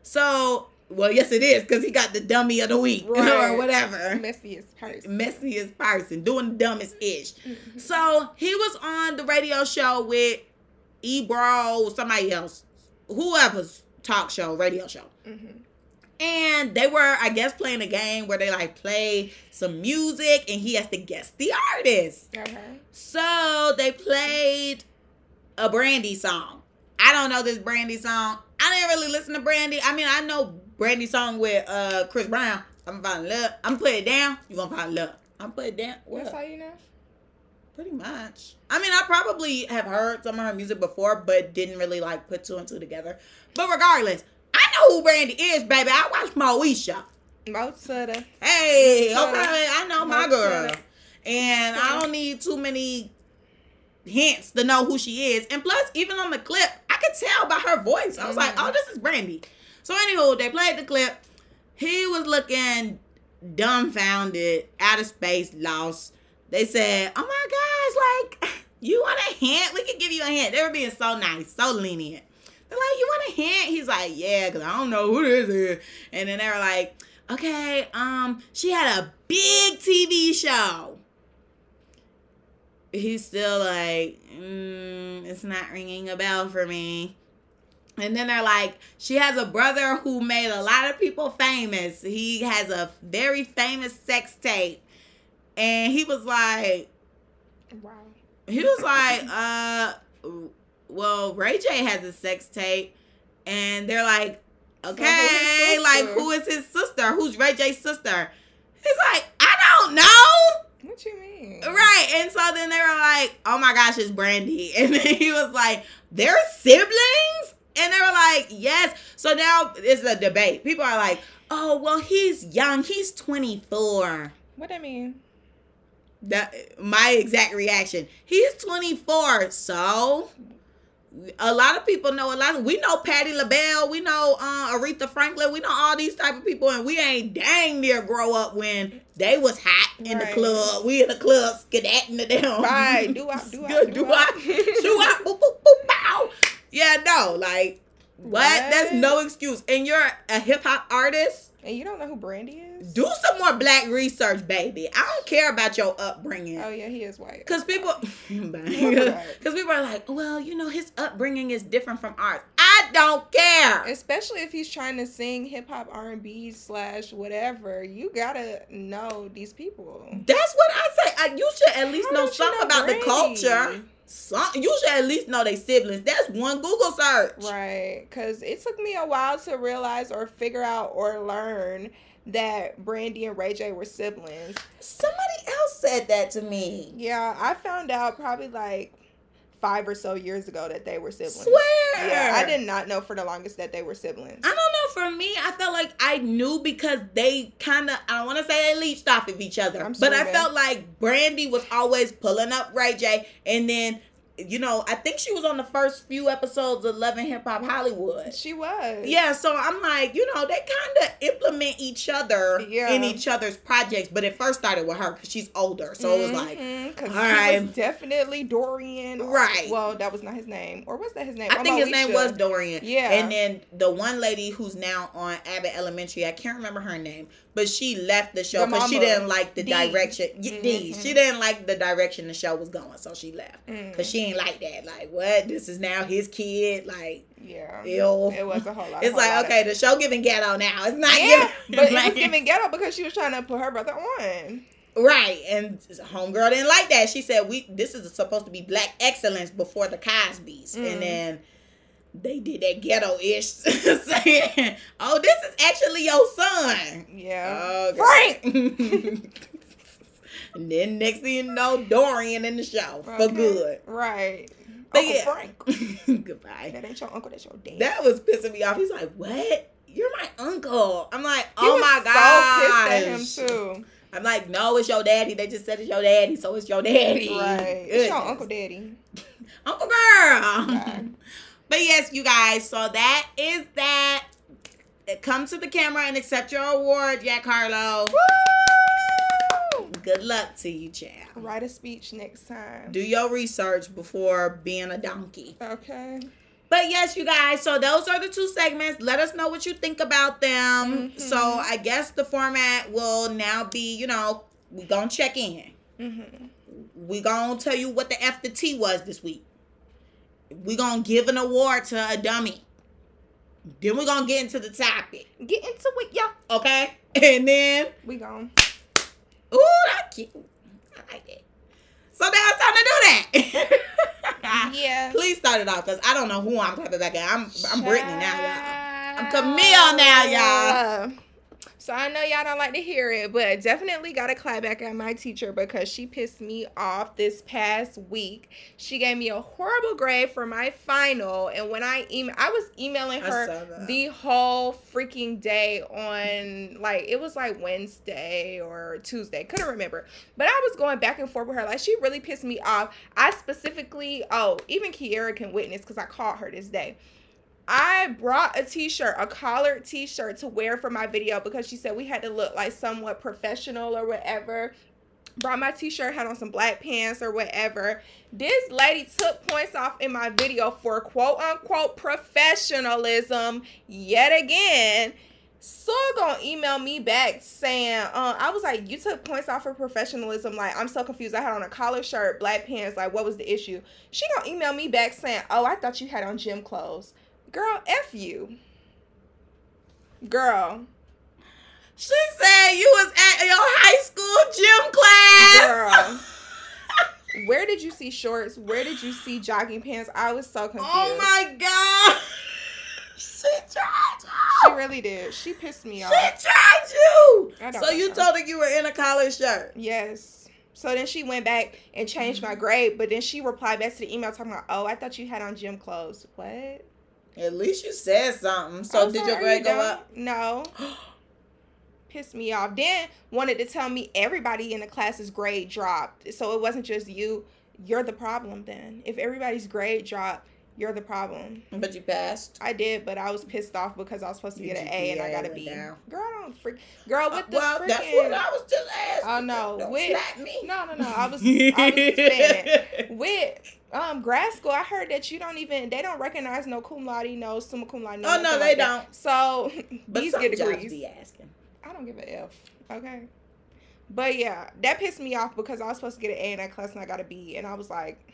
So well, yes, it is because he got the dummy of the week or whatever messiest person. messiest person, doing the dumbest ish. So he was on the radio show with Ebro, somebody else, whoever's talk show, radio show. Mhm. And they were, I guess, playing a game where they like play some music and he has to guess the artist. Okay. So they played a Brandy song. I don't know this Brandy song. I didn't really listen to Brandy. I mean, I know Brandy song with uh Chris Brown. I'm gonna find love. I'm gonna put it down. You gonna find love. I'm put it down. What? That's all you know. Pretty much. I mean, I probably have heard some of her music before, but didn't really like put two and two together. But regardless, I know who Brandy is, baby. I watch Moesha. Mo Sutter. Hey, Mo okay, I know my girl. And I don't need too many hints to know who she is. And plus, even on the clip, I could tell by her voice. I was like, Mhm. oh, this is Brandy. So, anywho, they played the clip. He was looking dumbfounded, out of space, lost. They said, oh my gosh, like, you want a hint? We could give you a hint. They were being so nice, so lenient. They're like, you want a hint? He's like, yeah, because I don't know who this is. And then they were like, okay, um, she had a big TV show. He's still like, mm, it's not ringing a bell for me. And then they're like, she has a brother who made a lot of people famous. He has a very famous sex tape. And he was like, Wow. he was like, uh, well, Ray J has a sex tape, and they're like, okay, sister? like who is his sister? Who's Ray J's sister? He's like, I don't know. What you mean? Right. And so then they were like, oh my gosh, it's Brandy. And then he was like, they're siblings? And they were like, yes. So now it's a debate. People are like, oh, well, he's young. He's 24. What do I mean? That my exact reaction. He's 24, so a lot of people know a lot. Of, we know Patti LaBelle, we know uh, Aretha Franklin, we know all these type of people, and we ain't dang near grow up when they was hot in the club. We in the club skedating to them. Right. Do I? Do I? Do I? Do I? Boop, boop, boop, bow. Yeah, no, like What? That's no excuse. And you're a hip hop artist. And you don't know who Brandy is? Do some more black research, baby. I don't care about your upbringing. Oh yeah, he is white. Cause people, cause people are like, well, you know, his upbringing is different from ours. I don't care. Especially if he's trying to sing hip hop, R and B slash whatever. You gotta know these people. That's what I say. I, you should at least How know something know about Brandy? the culture some you should at least know they siblings. That's one Google search. Right. Cause it took me a while to realize or figure out or learn that Brandy and Ray J were siblings. Somebody else said that to me. Yeah, I found out probably like five or so years ago that they were siblings. Swear. Yeah, I did not know for the longest that they were siblings. I don't know. For me, I felt like I knew because they kind of, I don't want to say they leached off of each other, I'm but I felt like Brandy was always pulling up Ray J, and then you know, I think she was on the first few episodes of Love and Hip Hop Hollywood. She was. Yeah, so I'm like, you know, they kind of implement each other yeah. in each other's projects, but it first started with her because she's older. So mm-hmm, it was like, mm-hmm, all right. Definitely Dorian. Right. Well, that was not his name. Or was that his name? I think his name was Dorian. Yeah. And then the one lady who's now on Abbott Elementary, I can't remember her name, but she left the show because she didn't like the D. direction. Mm-hmm. D. She didn't like the direction the show was going, so she left because mm. she ain't like that. Like, what? This is now his kid. Like, yeah, ew. It was a whole lot. It's whole like lot okay, of... the show giving ghetto now. It's not. Yeah, giving, but like, it was giving ghetto because she was trying to put her brother on. Right, and homegirl didn't like that. She said, "We this is supposed to be black excellence before the Cosby's," mm. and then they did that ghetto ish saying, "Oh, this is actually your son." Yeah, okay. Frank. and then next thing you know, Dorian in the show okay. for good. Right. But Uncle yeah. Frank. Goodbye. That ain't your uncle. That's your dad. That was pissing me off. He's like, "What? You're my uncle." I'm like, "Oh he my god!" So pissed at him too. I'm like, "No, it's your daddy. They just said it's your daddy, so it's your daddy." Right. It's your uncle, daddy. Uncle girl. But yes, you guys, so that is that. Come to the camera and accept your award, Jack Harlow. Woo! Good luck to you, champ. Write a speech next time. Do your research before being a donkey. Okay. But yes, you guys, so those are the two segments. Let us know what you think about them. Mm-hmm. So I guess the format will now be, you know, we gonna check in. Mm-hmm. We gonna tell you what the F the T was this week we gonna give an award to a dummy. Then we're gonna get into the topic. Get into it, y'all. Okay? And then we gone. Ooh, that's cute. I like it. So now it's time to do that. yeah. Please start it off because I don't know who I'm clapping back at. I'm I'm Brittany now, y'all. I'm Camille now, y'all. So I know y'all don't like to hear it, but definitely got to clap back at my teacher because she pissed me off this past week. She gave me a horrible grade for my final, and when I email, I was emailing her the whole freaking day on like it was like Wednesday or Tuesday, couldn't remember. But I was going back and forth with her. Like she really pissed me off. I specifically, oh, even Kiera can witness because I called her this day. I brought a t-shirt, a collared t-shirt to wear for my video because she said we had to look like somewhat professional or whatever. Brought my t-shirt, had on some black pants or whatever. This lady took points off in my video for quote unquote professionalism yet again. So gonna email me back saying, uh, I was like, you took points off for professionalism. Like, I'm so confused. I had on a collar shirt, black pants. Like, what was the issue? She gonna email me back saying, oh, I thought you had on gym clothes. Girl, F you. Girl. She said you was at your high school gym class. Girl. Where did you see shorts? Where did you see jogging pants? I was so oh confused. Oh my god. She tried you. She really did. She pissed me off. She tried you. So you told her you were in a collar shirt. Yes. So then she went back and changed my mm-hmm. grade, but then she replied back to the email talking about, "Oh, I thought you had on gym clothes." What? At least you said something. So I'm did sorry, your grade go up? No. Pissed me off. Then wanted to tell me everybody in the class's grade dropped. So it wasn't just you. You're the problem then. If everybody's grade dropped, you're the problem. But you passed. I did, but I was pissed off because I was supposed to get an A and I got a B. Down. Girl, I don't freak. Girl, with uh, the well, freaking. that's what I was just asking. Oh no, don't with me. no, no, no. I was, I was just saying with Um, grad school. I heard that you don't even they don't recognize no cum laude, no summa cum laude. No Oh, no, they like don't. So But these get degrees. be asking. I don't give a f. Okay. But yeah, that pissed me off because I was supposed to get an A in that class and I got a B, and I was like,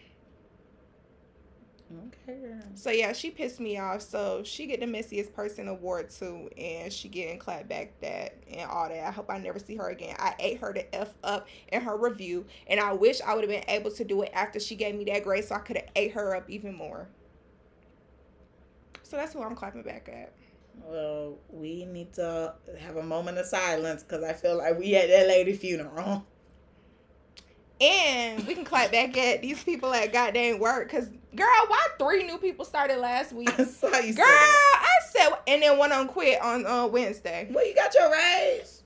Okay. so yeah, she pissed me off. So she get the messiest person award too, and she getting clapped back that and all that. I hope I never see her again. I ate her to f up in her review, and I wish I would have been able to do it after she gave me that grade, so I could have ate her up even more. So that's who I'm clapping back at. Well, we need to have a moment of silence because I feel like we at that lady funeral. And we can clap back at these people at goddamn work. Cause girl, why three new people started last week? I saw you Girl. I said, and then one on quit on uh, Wednesday. Well, you got your raise.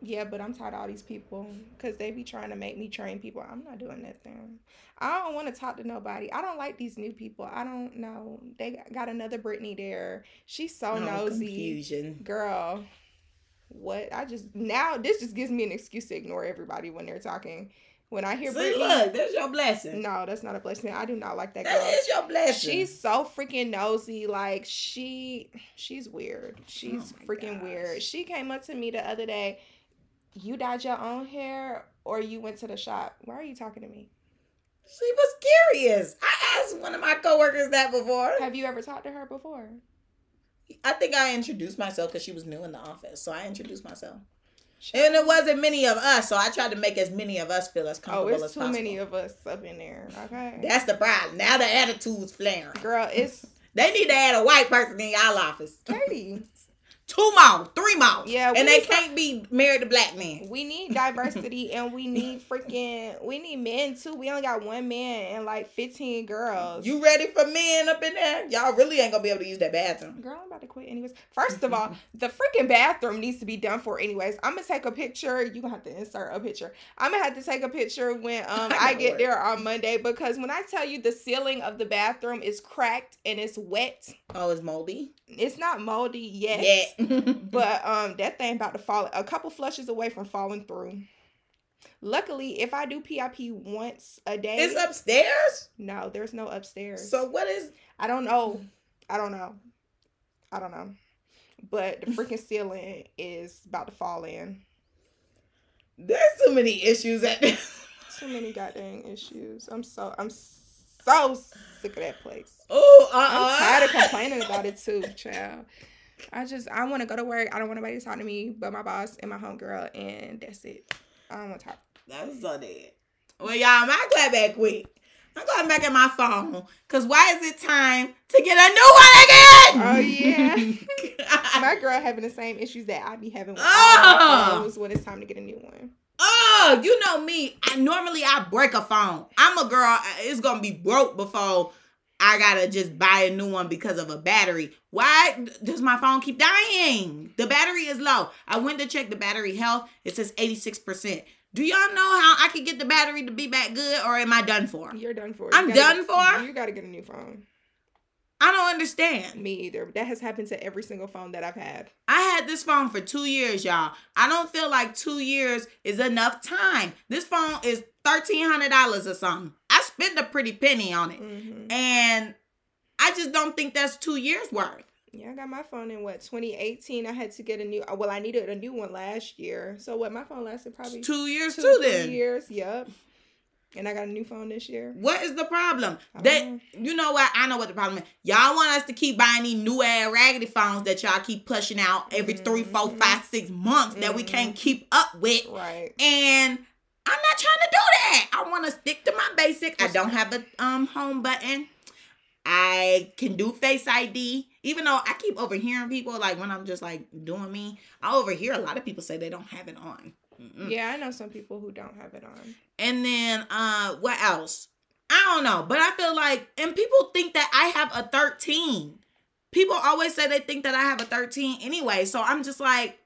Yeah, but I'm tired of all these people because they be trying to make me train people. I'm not doing that thing. I don't want to talk to nobody. I don't like these new people. I don't know. They got- got another Brittany there. She's so Oh, nosy. Confusion. Girl, what? I just now this just gives me an excuse to ignore everybody when they're talking. When I hear See, Brittany, look, there's your blessing. no, that's not a blessing. I do not like that girl. That is your blessing. She's so freaking nosy. Like she, she's weird. She's Oh freaking gosh. weird. She came up to me the other day. You dyed your own hair, or you went to the shop. Why are you talking to me? She was curious. I asked one of my coworkers that before. Have you ever talked to her before? I think I introduced myself because she was new in the office, so I introduced myself. And it wasn't many of us, so I tried to make as many of us feel as comfortable Oh, it's as too possible. many of us up in there. Okay, That's the problem. Now the attitude's flaring. girl, it's They need to add a white person in y'all office. Katie. Two more, three more. Yeah, and they can't be married to black men. We need diversity and we need freaking we need men too. We only got one man and like fifteen girls. You ready for men up in there? Y'all really ain't gonna be able to use that bathroom. Girl, I'm about to quit anyways. First of all, the freaking bathroom needs to be done for anyways. I'm gonna take a picture. You gonna have to insert a picture. I'm gonna have to take a picture when um I I get it. there on Monday because when I tell you the ceiling of the bathroom is cracked and it's wet, Oh, it's moldy. it's not moldy yet. Yeah. But um that thing about to fall a couple flushes away from falling through. Luckily, if I do PIP once a day, it's upstairs. no, there's no upstairs. So what is? I don't know. I don't know. I don't know. But the freaking ceiling is about to fall in. There's too many issues at this. Too many goddamn issues. I'm so I'm so sick of that place. Oh, uh, I'm tired of complaining about it too, child. I just I want to go to work. I don't want nobody to talk to me but my boss and my homegirl, and that's it. I don't want to talk. That's so dead. Well, y'all, my clapback quick. I'm going back at my phone. Cause why is it time to get a new one again? Oh yeah. my girl having the same issues that I be having with Oh. my phones when it's time to get a new one. Oh, you know me. I normally I break a phone. I'm a girl. It's gonna be broke before I gotta just buy a new one because of a battery. Why does my phone keep dying? The battery is low. I went to check the battery health. It says 86%. Do y'all know how I can get the battery to be back good or am I done for? You're done for. I'm gotta done get- for? You got to get a new phone. I don't understand. Me either. That has happened to every single phone that I've had. I had this phone for two years, y'all. I don't feel like two years is enough time. This phone is $1,300 or something. I spent a pretty penny on it. hmm And I just don't think that's two years worth. Yeah, I got my phone in what 2018. I had to get a new. uh, Well, I needed a new one last year. So what? My phone lasted probably Two years two, too then. years. Yep. And I got a new phone this year. What is the problem? That know. you know what? I know what the problem is. Y'all want us to keep buying these new ass raggedy phones that y'all keep pushing out every three, four, Mhm. five, six months that we Mhm. can't keep up with. Right. And I'm not trying to do that. I want to stick to my basic. I don't have a um home button. I can do Face ID, even though I keep overhearing people like when I'm just like doing me. I overhear a lot of people say they don't have it on. Mm-mm. Yeah, I know some people who don't have it on. And then uh what else? I don't know, but I feel like and people think that I have a 13. People always say they think that I have a 13 anyway. So I'm just like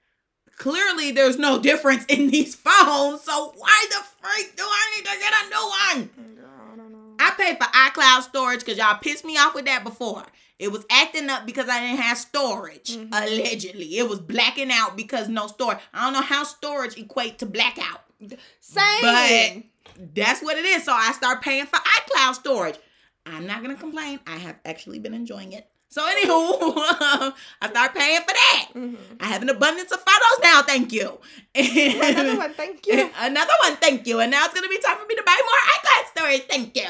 clearly there's no difference in these phones. So why the freak do I need to get a new one? I don't know. I paid for iCloud storage cuz y'all pissed me off with that before. It was acting up because I didn't have storage. Mhm. Allegedly, it was blacking out because no storage. I don't know how storage equate to blackout. Same. But that's what it is. So I start paying for iCloud storage. I'm not gonna complain. I have actually been enjoying it. So anywho, I start paying for that. Mhm. I have an abundance of photos now. Thank you. Another one, thank you. Another one, thank you. And now it's gonna be time for me to buy more iCloud storage. Thank you.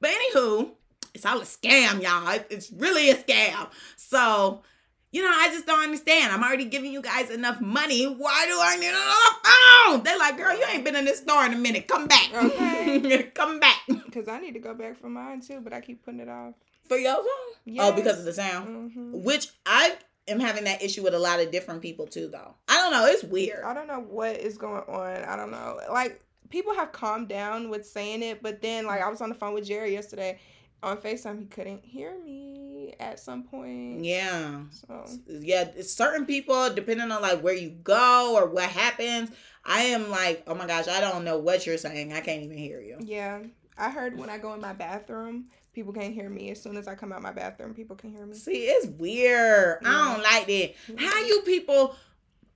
But anywho, it's all a scam, y'all. It's really a scam. So, you know, I just don't understand. I'm already giving you guys enough money. Why do I need another phone? They're like, girl, you ain't been in this store in a minute. Come back. Okay. Come back. Because I need to go back for mine too, but I keep putting it off. For your phone? Oh, because of the sound. hmm Which I am having that issue with a lot of different people too, though. I don't know. It's weird. I don't know what is going on. I don't know. Like people have calmed down with saying it, but then like I was on the phone with Jerry yesterday on FaceTime. He couldn't hear me at some point. Yeah. So yeah, certain people, depending on like where you go or what happens, I am like, oh my gosh, I don't know what you're saying. I can't even hear you. yeah, I heard when I go in my bathroom, people can't hear me. As soon as I come out my bathroom, people can hear me. See, it's weird. I don't like that. How you people,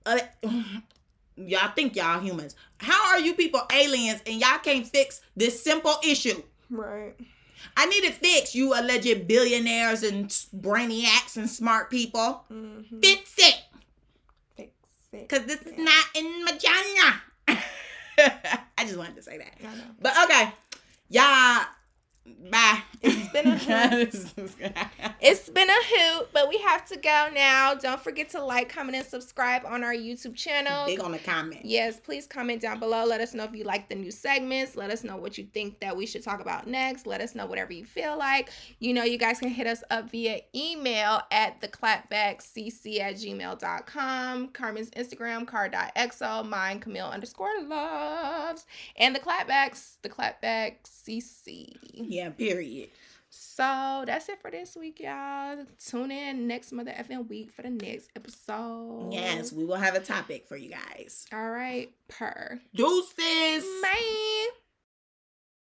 uh, y'all think y'all humans? How are you people aliens and y'all can't fix this simple issue? Right. I need it fixed, you alleged billionaires and brainiacs and smart people. Mm-hmm. Fix it, Fix it. cause this is not in my vagina. I just wanted to say that. I know. But okay, y'all, bye. It's been a hoot. It's been a hoot, but we have to go now. Don't forget to like, comment, and subscribe on our YouTube channel. Big on the comment. Yes, please comment down below. Let us know if you like the new segments. Let us know what you think that we should talk about next. Let us know whatever you feel like. You know, you guys can hit us up via email at the clapbackcc at gmail.com. Carmen's Instagram, car.xo, mine, Camille underscore loves. And the clapbacks, the clapback cc. Yeah, period. So that's it for this week, y'all. Tune in next mother effing week for the next episode. Yes, we will have a topic for you guys. All right. Per. Deuces. Bye.